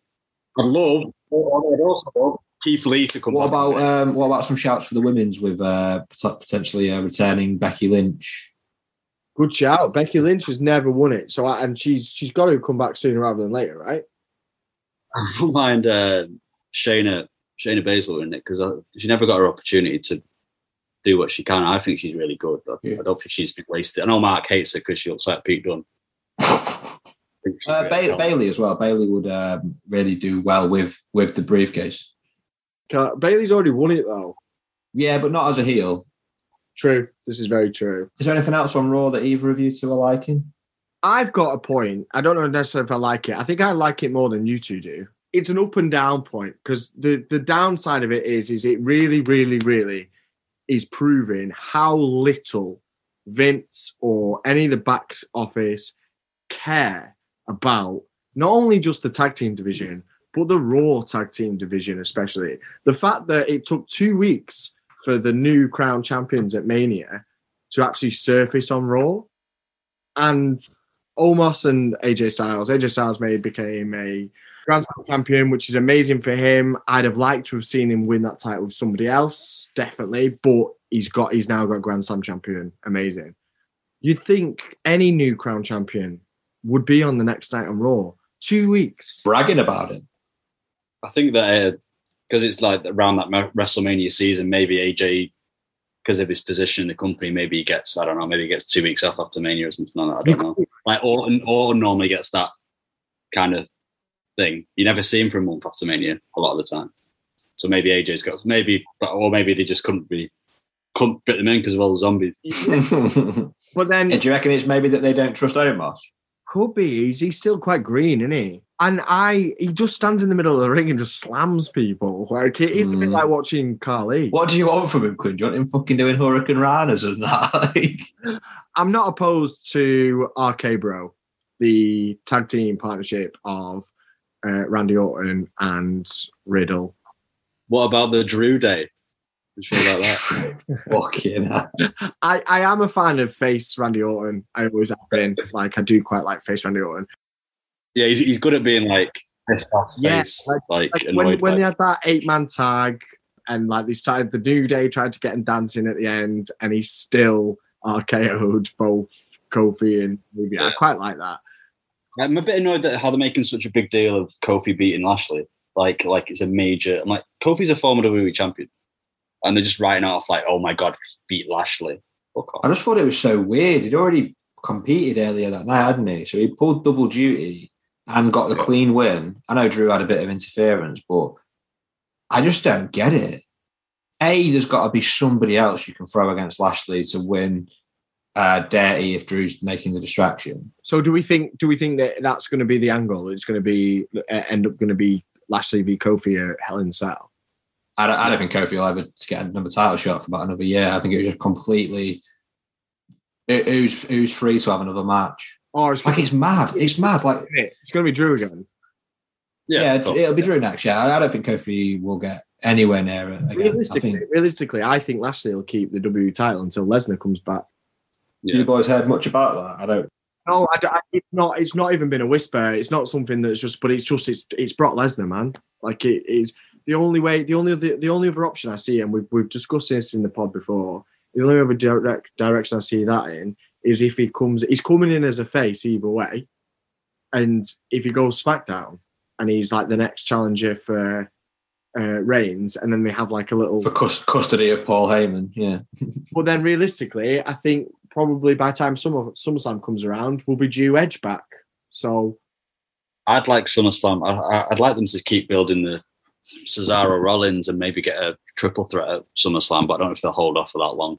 I'd love, I'd also love Keith Lee to come.
What
back.
about um, what about some shouts for the women's with uh, potentially uh, returning Becky Lynch?
Good shout. Becky Lynch has never won it, so I, and she's she's got to come back sooner rather than later, right?
I don't mind uh, Shayna Shayna Baszler winning it because she never got her opportunity to do what she can. I think she's really good. I,
Yeah.
I don't think she's been wasted. I know Mark hates her because she looks like Pete Dunne. I *laughs* think she's
Uh,
really
ba- Bayley as well. Bayley would um, really do well with with the briefcase.
Bayley's already won it though.
Yeah, but not as a heel.
True. This is very true.
Is there anything else on Raw that either of you two are liking?
I've got a point. I don't know necessarily if I like it. I think I like it more than you two do. It's an up and down point because the the downside of it is is it really, really, really is proving how little Vince or any of the back office care about not only just the tag team division, but the Raw tag team division, especially. The fact that it took two weeks for the new crown champions at Mania to actually surface on Raw. And Omos and AJ Styles, AJ Styles made became a Grand Slam champion, which is amazing for him. I'd have liked to have seen him win that title with somebody else, definitely, but he's got he's now got Grand Slam champion. Amazing. You'd think any new crown champion would be on the next night on Raw. Two weeks.
Bragging about it.
I think that because it's like around that WrestleMania season, maybe AJ, because of his position in the company, maybe he gets I don't know, maybe he gets two weeks off after Mania or something like that. I don't know. Like Orton, Orton normally gets that kind of thing. You never see him for a month after Mania a lot of the time. So maybe AJ's got maybe, or maybe they just couldn't be couldn't fit them in because of all the zombies. *laughs*
But then
Do you reckon it's maybe that they don't trust Omos?
Could be. He's, he's still quite green, isn't he? And I, he just stands in the middle of the ring and just slams people. Like it is a bit
Mm.
like watching Khali.
What do you want from him, Quinn? Do you want him fucking doing Hurricane Ranas and that? *laughs* Like,
I'm not opposed to RK Bro, the tag team partnership of uh, Randy Orton and Riddle.
What about the Drew Day? What do you about that? *laughs*
fucking hell.
I, I am a fan of face Randy Orton. I always have been. Like I do quite like face Randy Orton.
Yeah, he's, he's good at being like pissed off
Yeah,
face, like,
Like when, when they had that eight man tag and like they started the New Day tried to get him dancing at the end and he still RKO'd both Kofi and Ruby. I
Yeah.
quite like that.
I'm a bit annoyed that how they're making such a big deal of Kofi beating Lashley. Like, like it's a major. I'm like, Kofi's a former WWE champion, and they're just writing off like, oh my god, beat Lashley. Fuck off.
I just thought it was so weird. He'd already competed earlier that night, hadn't he? So he pulled double duty and got the
Yeah.
clean win. I know Drew had a bit of interference, but I just don't get it. A, there's got to be somebody else you can throw against Lashley to win uh, dirty if Drew's making the distraction.
So do we think do we think that that's going to be the angle? It's going to be uh, end up going to be Lashley v Kofi at Hell in Cell.
I don't, I don't think Kofi will ever get another title shot for about another year. I think it was just completely. It, who's who's free to have another match?
Or it's,
Like it's mad. It's mad. Like
it's going to be Drew again.
yeah,
of course,
it'll be
yeah.
Drew next year. I I don't think Kofi will get anywhere near it again. I
Realistically,
think
realistically, I think Lashley will keep the WWE title until Lesnar comes back.
Yeah.
you boys heard much about that. I don't.
No, I, I- it's not. It's not even been a whisper. It's not something that's just. But it's just. It's it's Brock Lesnar, man. Like it is the only way. The only the, the only other option I see, and we've we've discussed this in the pod before. The only other direct, direction I see that in is if he comes. He's coming in as a face either way, and if he goes SmackDown and he's like the next challenger for uh, Reigns, and then they have like a little.
For cus- custody of Paul Heyman, yeah. *laughs*
But then realistically, I think probably by the time Summer SummerSlam comes around, we'll be due Edge back. So
I'd like SummerSlam. I, I- I'd like them to keep building the Cesaro Rollins and maybe get a triple threat at SummerSlam, but I don't know if they'll hold off for that long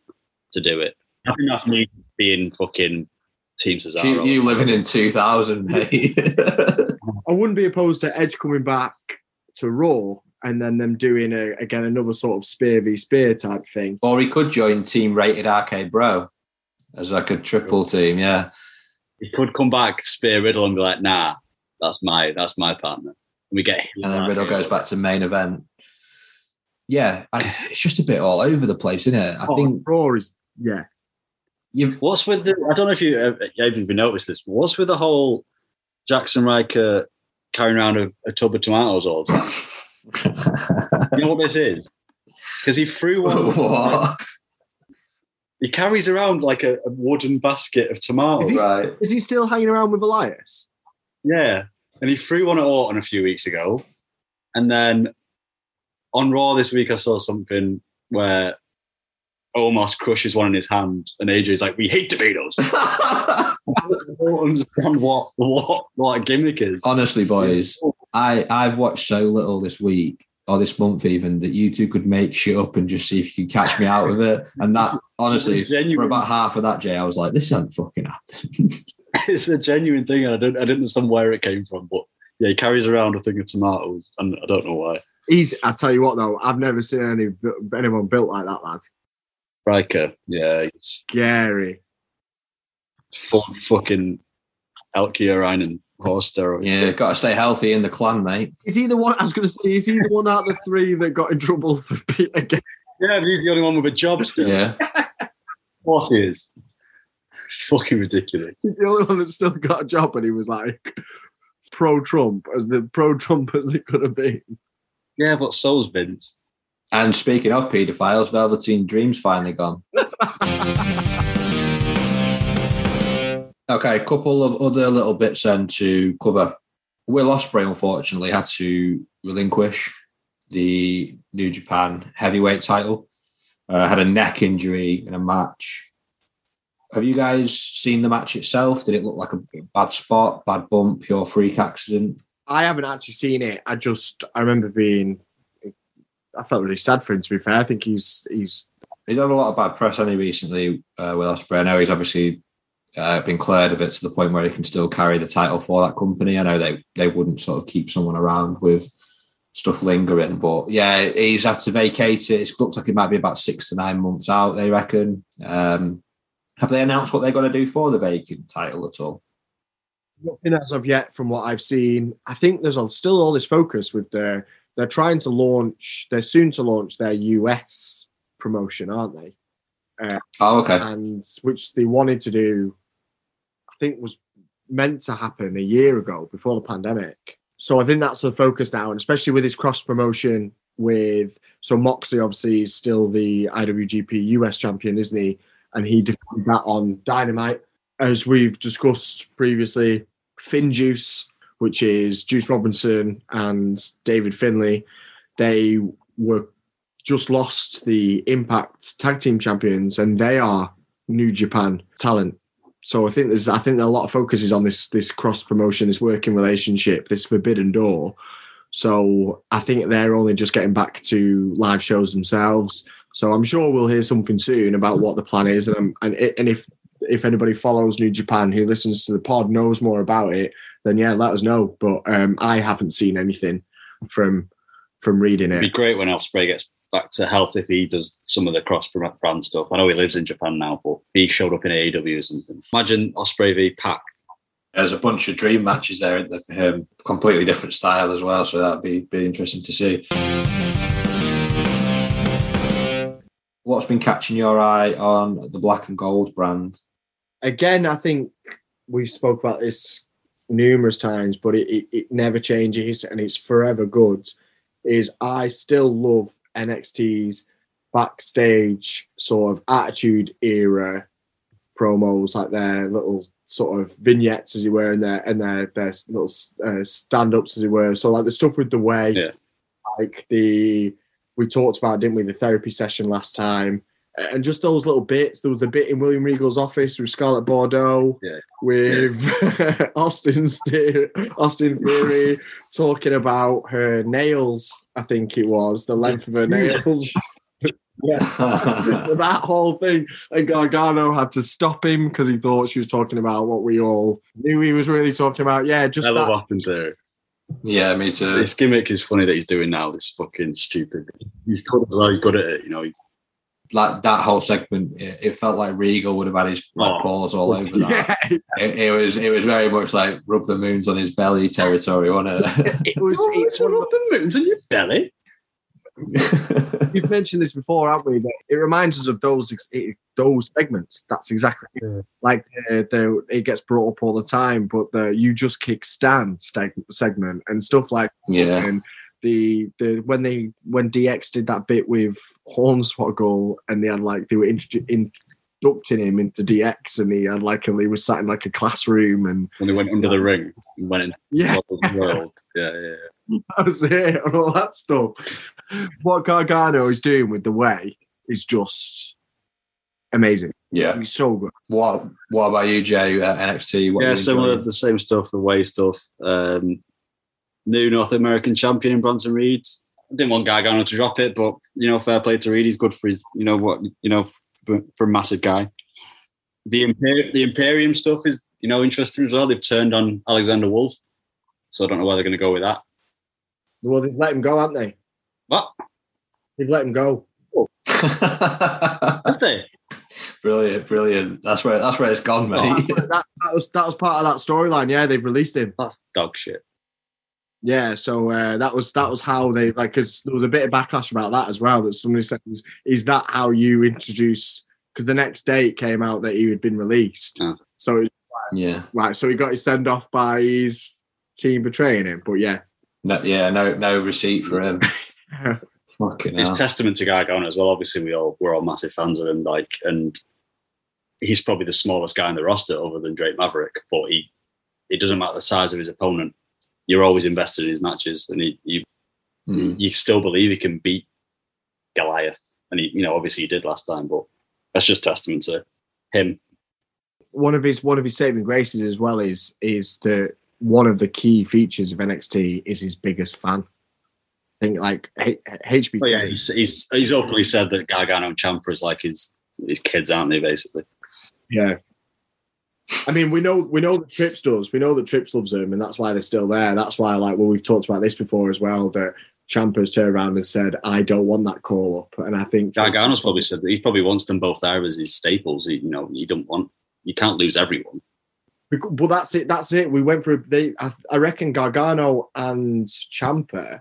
to do it. I think that's me being fucking Team Cesaro.
You, you living in 2000, mate. *laughs*
I wouldn't be opposed to Edge coming back to Raw and then them doing a, again another sort of spear v spear type thing.
or he could join Team Rated RK Bro as like a triple team, yeah.
he could come back, spear Riddle, and be like, "Nah, that's my that's my partner." And we get
And then Riddle goes back to main event. Yeah, I, it's just a bit all over the place, isn't it? I
Oh,
think
Raw is yeah.
you've
What's with the? I don't know if you uh, you've even noticed this. But what's with the whole Jaxson Ryker carrying around a, a tub of tomatoes all the time? you know what this is? Because he threw one. *laughs*
what?
He carries around like a, a wooden basket of tomatoes.
Is he-
Right.
Is he still hanging around with Elias?
Yeah. And he threw one at Orton a few weeks ago. And then on Raw this week, I saw something where Omos crushes one in his hand, and AJ's like, "We hate tomatoes." I don't understand what what what a gimmick is.
Honestly, boys, I I've watched so little this week or this month even that you two could make shit up and just see if you could catch me out of it. And that *laughs* honestly, for about half of that, Jay, I was like, this ain't fucking happening. *laughs* *laughs*
it's a genuine thing, and I don't I didn't understand where it came from, but yeah, he carries around a thing of tomatoes, and I don't know why.
He's. I tell you what though, I've never seen any anyone built like that lad.
Ryker, yeah, it's
Scary.
full fucking Elkia and horse steroids.
Yeah, got to stay healthy in the clan, mate.
Is he the one? I was going to say, is he the one out of the three that got in trouble for being again?
yeah, he's the only one with a job still.
Yeah.
Of course he is. It's fucking ridiculous.
He's the only one that still got a job, and he was like pro Trump, as the pro Trump *laughs* as it could have been.
Yeah, but so's Vince.
And speaking of paedophiles, Velveteen Dream's finally gone. Okay, a couple of other little bits then to cover. Will Ospreay unfortunately had to relinquish the New Japan heavyweight title. Uh, had a neck injury in a match. Have you guys seen the match itself? Did it look like a bad spot, bad bump, pure freak accident?
I haven't actually seen it. I just I remember being. I felt really sad for him. To be fair, I think he's he's
He's had a lot of bad press only recently, uh, Will Ospreay. I know he's obviously uh, been cleared of it to the point where he can still carry the title for that company. I know they they wouldn't sort of keep someone around with stuff lingering, but yeah, he's had to vacate it. It looks like it might be about six to nine months out. They reckon. Um, have they announced what they're going to do for the vacant title at all?
Nothing as of yet, from what I've seen. I think there's still all this focus with their. They're trying to launch. They're soon to launch their US promotion, aren't they?
Uh, oh, okay.
And which they wanted to do, I think was meant to happen a year ago before the pandemic. So I think that's the focus now, and especially with his cross promotion with so Moxley obviously is still the IWGP US champion, isn't he? And he defended that on Dynamite, as we've discussed previously. FinJuice, which is Juice Robinson and David Finlay, they were just lost the Impact Tag Team Champions, and they are New Japan talent. So I think there's I think a lot of focus is on this this cross promotion, this working relationship, this forbidden door. So I think they're only just getting back to live shows themselves. So I'm sure we'll hear something soon about what the plan is, and um, and it, and if if anybody follows New Japan who listens to the pod knows more about it, then yeah, let us know. But um, I haven't seen anything from from reading it.
It'd be great when Ospreay gets back to health if he does some of the cross brand stuff. I know he lives in Japan now, but he showed up in AEW or something. Imagine Ospreay v Pac.
There's a bunch of dream matches there, there for him. Completely different style as well, so that'd be be interesting to see. What's been catching your eye on the black and gold brand?
Again, I think we've spoke about this numerous times, but it, it, it never changes and it's forever good. Is I still love NXT's backstage sort of attitude era promos, like their little sort of vignettes, as you were, and their and their their little uh, stand ups, as it were. So like the stuff with the way,
yeah.
like the we talked about, didn't we, the therapy session last time. And just those little bits. There was a bit in William Regal's office with Scarlett Bordeaux,
yeah.
with yeah. Austin's *laughs* Austin Theory *laughs* talking about her nails I think it was the length of her *laughs* nails. yeah, that whole thing. And Gargano had to stop him because he thought she was talking about what we all knew he was really talking about. Yeah, just
I love
that.
happens there.
Yeah, me too.
This gimmick is funny that he's doing now. This fucking stupid. He's good. Well, he's good at it. You know. He's,
like that whole segment, it, it, felt like Regal would have had his oh, paws all over that. *laughs* Yeah. It, it, was it was very much like rub the moons on his belly territory, wasn't it? *laughs*
it was. Oh,
it's rub the moons on your belly.
We've mentioned this before, haven't we? It reminds us of those those segments. That's exactly yeah. like uh, the, it gets brought up all the time. But the you just kick Stan segment and stuff like
yeah.
And, the the when they when DX did that bit with Hornswoggle and they had like they were inducting him into DX and he had like a, he was sat in like a classroom and
when they went under the ring and went into
yeah
world *laughs* yeah yeah.
That was it and all that stuff. What Gargano is doing with the way is just amazing.
Yeah,
he's so good.
What What about you, Jay? Uh, NXT?
yeah, similar, the same stuff, the way stuff. Um, new North American champion in Bronson Reed. I didn't want Gargano to drop it, but you know, fair play to Reed. He's good for his, you know what, you know, for, for a massive guy. The Imper- the Imperium stuff is, you know, interesting as well. They've turned on Alexander Wolfe, so I don't know where they're going to go with that.
Well, they've let him go, haven't they?
What?
They've let him go.
Oh. *laughs* Have they?
Brilliant, brilliant. That's where that's where it's gone, mate. Oh,
that, that was that was part of that storyline. Yeah, they've released him.
That's dog shit.
Yeah, so uh, that was that was how they like because there was a bit of backlash about that as well. That somebody said, "Is, is that how you introduce?" Because the next day it came out that he had been released.
Oh.
So like,
yeah,
right. So he got his send off by his team betraying him. But yeah,
no, yeah, no, no receipt for him. *laughs*
Fucking it's hell. testament to Gargano as well. Obviously, we all we're all massive fans of him. Like, and he's probably the smallest guy in the roster other than Drake Maverick. But he, it doesn't matter the size of his opponent you're always invested in his matches, and he, you mm. you still believe he can beat Goliath, and he, you know, obviously he did last time, but that's just testament to him.
One of his one of his saving graces as well is is that one of the key features of NXT is his biggest fan. I think like H- HBK.
Oh, yeah, he's, he's he's openly said that Gargano and Ciampa is like his his kids, aren't they? Basically.
Yeah, I mean, we know we know that Trips does. We know that Trips loves him, and that's why they're still there. That's why, like, well, we've talked about this before as well. That Ciampa's turned around and said, "I don't want that call up," and I think
Gargano's probably said that he probably wants them both there as his staples. He, you know, you don't want, you can't lose everyone.
Well, that's it. That's it. We went for they. I, I reckon Gargano and Ciampa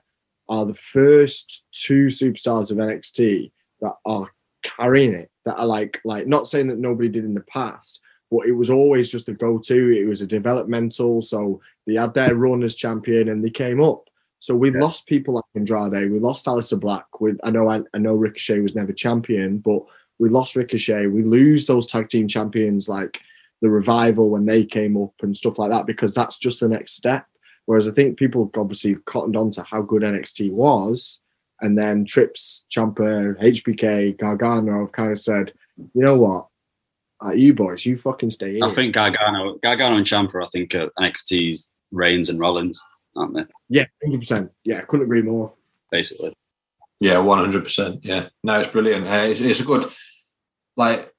are the first two superstars of NXT that are carrying it. That are like, like not saying that nobody did in the past, but it was always just a go-to. It was a developmental. So they had their run as champion and they came up. So we
Yeah.
lost people like Andrade. We lost Aleister Black. We, I know I, I know Ricochet was never champion, but we lost Ricochet. We lose those tag team champions like the revival when they came up and stuff like that because that's just the next step. Whereas I think people obviously cottoned on to how good NXT was, and then Trips, Ciampa, HBK, Gargano have kind of said, you know what, uh, you boys, you fucking stay in.
I think Gargano, Gargano and Ciampa, I think are NXT's Reigns and Rollins, aren't they?
yeah, hundred percent. Yeah, I couldn't agree more.
Basically,
Yeah, one hundred percent. Yeah, no, it's brilliant. Uh, it's, it's a good, like,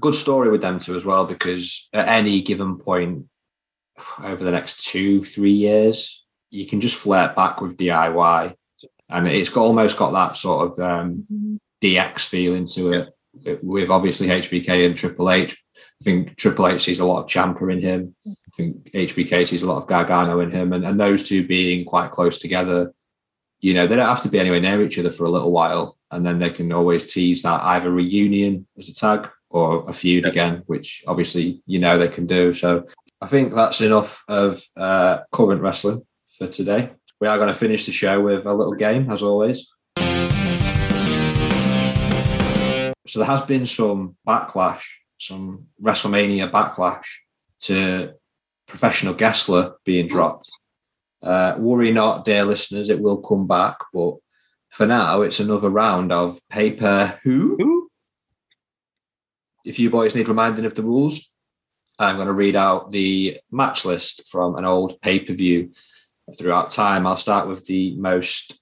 good story with them too as well because at any given point over the next two, three years, you can just flare back with DIY, and it's got almost got that sort of um, DX feeling to it. With obviously HBK and Triple H, I think Triple H sees a lot of Ciampa in him. I think HBK sees a lot of Gargano in him, and, and those two being quite close together you know, they don't have to be anywhere near each other for a little while, and then they can always tease that either reunion as a tag or a feud again, which obviously you know they can do. So I think that's enough of uh, current wrestling for today. We are going to finish the show with a little game, as always. So there has been some backlash, some WrestleMania backlash to professional Gessler being dropped. Uh, worry not, dear listeners, it will come back. But for now, it's another round of Pay-Per-WHO. Who? If you boys need reminding of the rules, I'm going to read out the match list from an old pay per view throughout time. I'll start with the most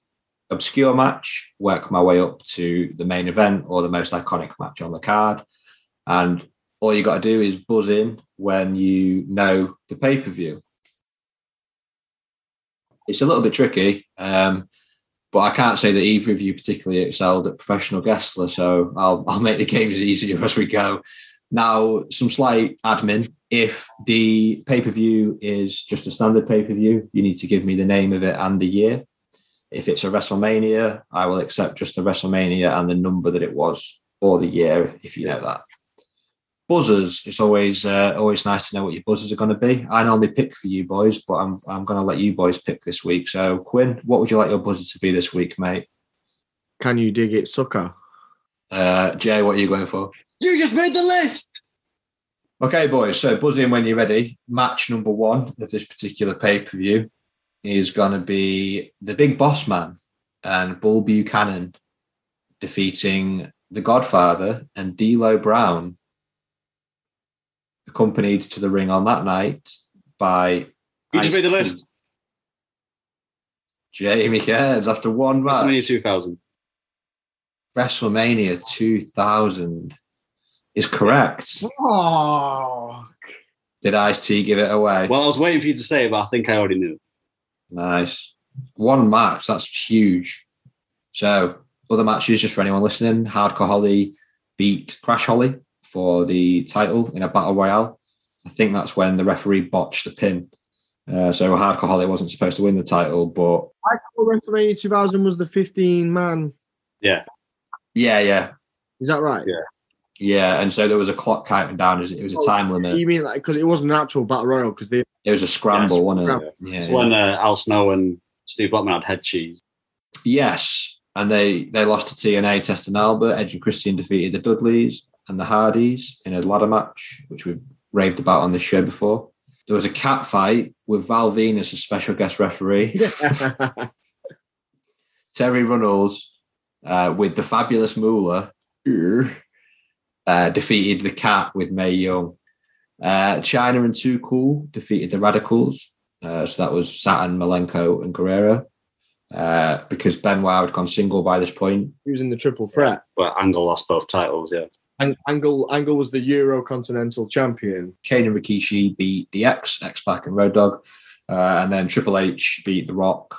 obscure match, work my way up to the main event or the most iconic match on the card. And all you got to do is buzz in when you know the pay per view it's a little bit tricky, um, but I can't say that either of you particularly excelled at professional guestler. so I'll, I'll make the games *laughs* easier as we go. Now, some slight admin. If the pay per view is just a standard pay per view, you need to give me the name of it and the year. If it's a WrestleMania, I will accept just the WrestleMania and the number that it was or the year, if you know that. Buzzers, it's always uh, always nice to know what your buzzers are going to be. I normally pick for you boys, but I'm I'm going to let you boys pick this week. So, Quinn, what would you like your buzzer to be this week, mate?
Can you dig it, sucker?
Uh, Jay, what are you going for?
you just made the list.
Okay, boys. So buzz in when you're ready. Match number one of this particular pay per view is going to be the Big Boss Man and Bull Buchanan defeating the Godfather and D'Lo Brown, accompanied to the ring on that night by
You just made the list.
Jamie Cairns after one match.
WrestleMania 2000.
WrestleMania 2000 is correct.
Oh,
Did Ice T give it away?
Well, I was waiting for you to say it, but I think I already knew.
Nice. One match, that's huge. So, other matches, just for anyone listening, Hardcore Holly beat Crash Holly for the title in a battle royale. I think that's when the referee botched the pin. Uh, so, Hardcore Holly wasn't supposed to win the title, but
I thought WrestleMania 2000 was the 15 man.
Yeah.
yeah, yeah,
Is that right?
Yeah.
yeah. And so there was a clock counting down. It was a time limit.
You mean like because it wasn't an actual battle royal because they
It was a scramble,
Yes,
wasn't it?
scramble.
Yeah.
It's when uh, Al Snow and Steve Blackman had head cheese.
Yes, and they they lost to T&A, Test and Albert. Edge and Christian defeated the Dudleys and the Hardys in a ladder match, which we've raved about on this show before. There was a cat fight with Val Venis as special guest referee. *laughs* Terri Runnels uh, with the fabulous Moolah uh, defeated the cat with Mae Young. Uh, Chyna and Too Cool defeated the Radicals. Uh, so that was Saturn, Malenko, and Guerrero. Uh, because Benoit had gone single by this point.
he was in the triple threat.
But Angle lost both titles, yeah.
Ang- Angle Angle was the Euro Continental Champion.
Kane and Rikishi beat DX, X Pac, and Road Dogg. Uh, and then Triple H beat The Rock,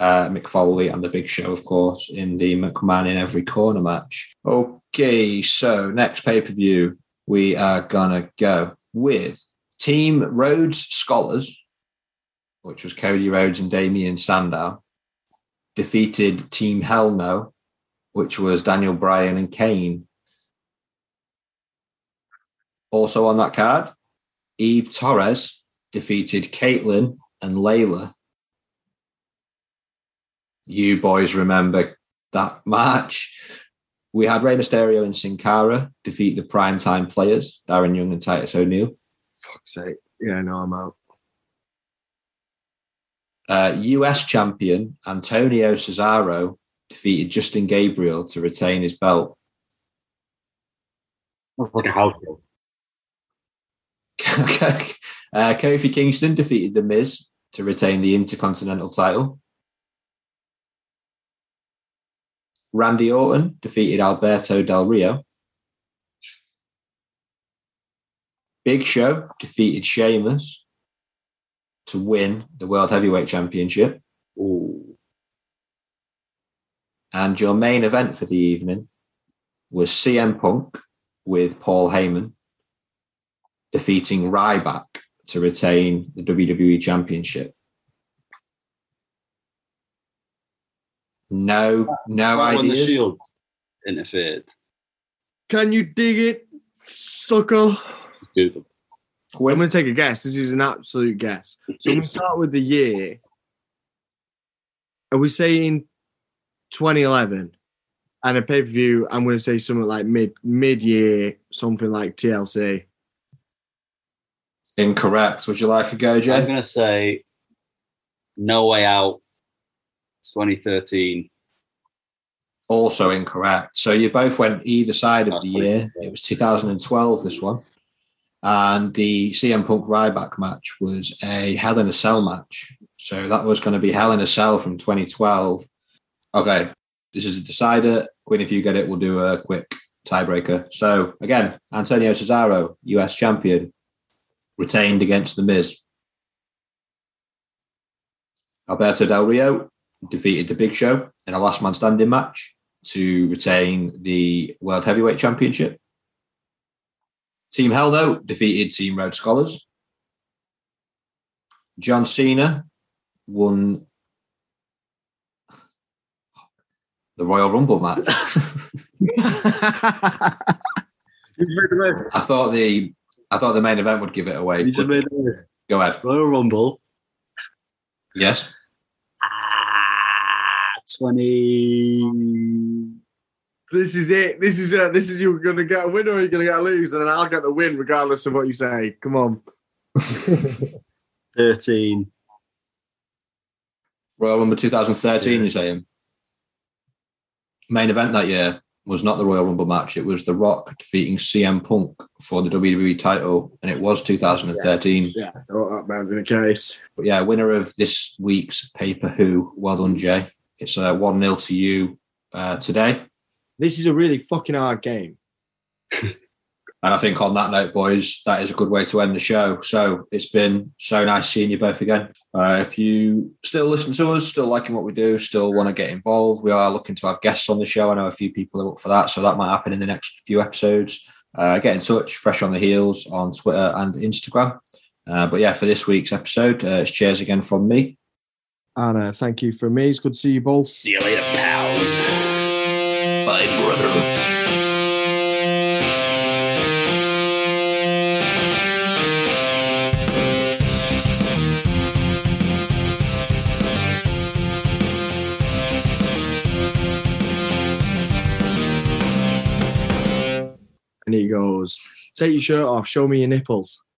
uh, Mick Foley, and The Big Show, of course, in the McMahon in Every Corner match. Okay, so next pay per view, we are going to go with Team Rhodes Scholars, which was Cody Rhodes and Damien Sandow, defeated Team Hell No, which was Daniel Bryan and Kane. Also on that card, Eve Torres defeated Kaitlyn and Layla. You boys remember that *laughs* match. We had Rey Mysterio and Sin Cara defeat the primetime players, Darren Young and Titus O'Neil.
Fuck's sake. Yeah, no, I'm out.
Uh, US champion Antonio Cesaro defeated Justin Gabriel to retain his belt.
That's like a house show.
uh, Kofi Kingston defeated The Miz to retain the Intercontinental title. Randy Orton defeated Alberto Del Rio. Big Show defeated Sheamus to win the World Heavyweight Championship.
Ooh.
And your main event for the evening was CM Punk with Paul Heyman defeating Ryback to retain the WWE Championship. No, no
Right when the
ideas.
Shield interfered.
Can you dig it, sucker?
Google.
I'm going to take a guess. This is an absolute guess. So we start with the year. Are we saying 2011? And a pay per view, I'm going to say something like mid mid year, something like TLC.
Incorrect. Would you like a go, Jay?
I'm going to say No Way Out 2013.
Also incorrect. So you both went either side of the year. It was 2012, this one. And the CM Punk Ryback match was a Hell in a Cell match. So that was going to be Hell in a Cell from 2012. Okay, this is a decider. Quinn, if you get it, we'll do a quick tiebreaker. So again, Antonio Cesaro, US champion, retained against The Miz. Alberto Del Rio defeated The Big Show in a last man standing match to retain the World Heavyweight Championship. Team Hell No defeated Team Rhodes Scholars. John Cena won the Royal Rumble match. *laughs* I thought the I thought the main event would give it away.
You just made the list.
Go ahead.
Royal Rumble.
Yes.
Ah, 20.
this is it. This is it. This is you're going to get a win or you're going to get a lose, and then I'll get the win regardless of what you say. Come on. *laughs*
13.
Royal Rumble 2013,
Yeah.
you're saying? Main event that year was not the Royal Rumble match. It was The Rock defeating CM Punk for the WWE title, and it was 2013.
Yeah, I thought that might be the case.
But yeah, winner of this week's Pay-Per-WHO. Well done, Jay. It's a 1 0 to you uh, today.
This is a really fucking hard game. *laughs*
And I think on that note, boys, that is a good way to end the show. So it's been so nice seeing you both again. Uh, if you still listen to us, still liking what we do, still want to get involved, we are looking to have guests on the show. I know a few people are up for that, so that might happen in the next few episodes. Uh, get in touch, fresh on the heels on Twitter and Instagram. Uh, but yeah, for this week's episode, uh, it's cheers again from me.
And uh, thank you for me. It's good to see you both.
See you later, pals.
Bye, brother.
And he goes, Take your shirt off, show me your nipples.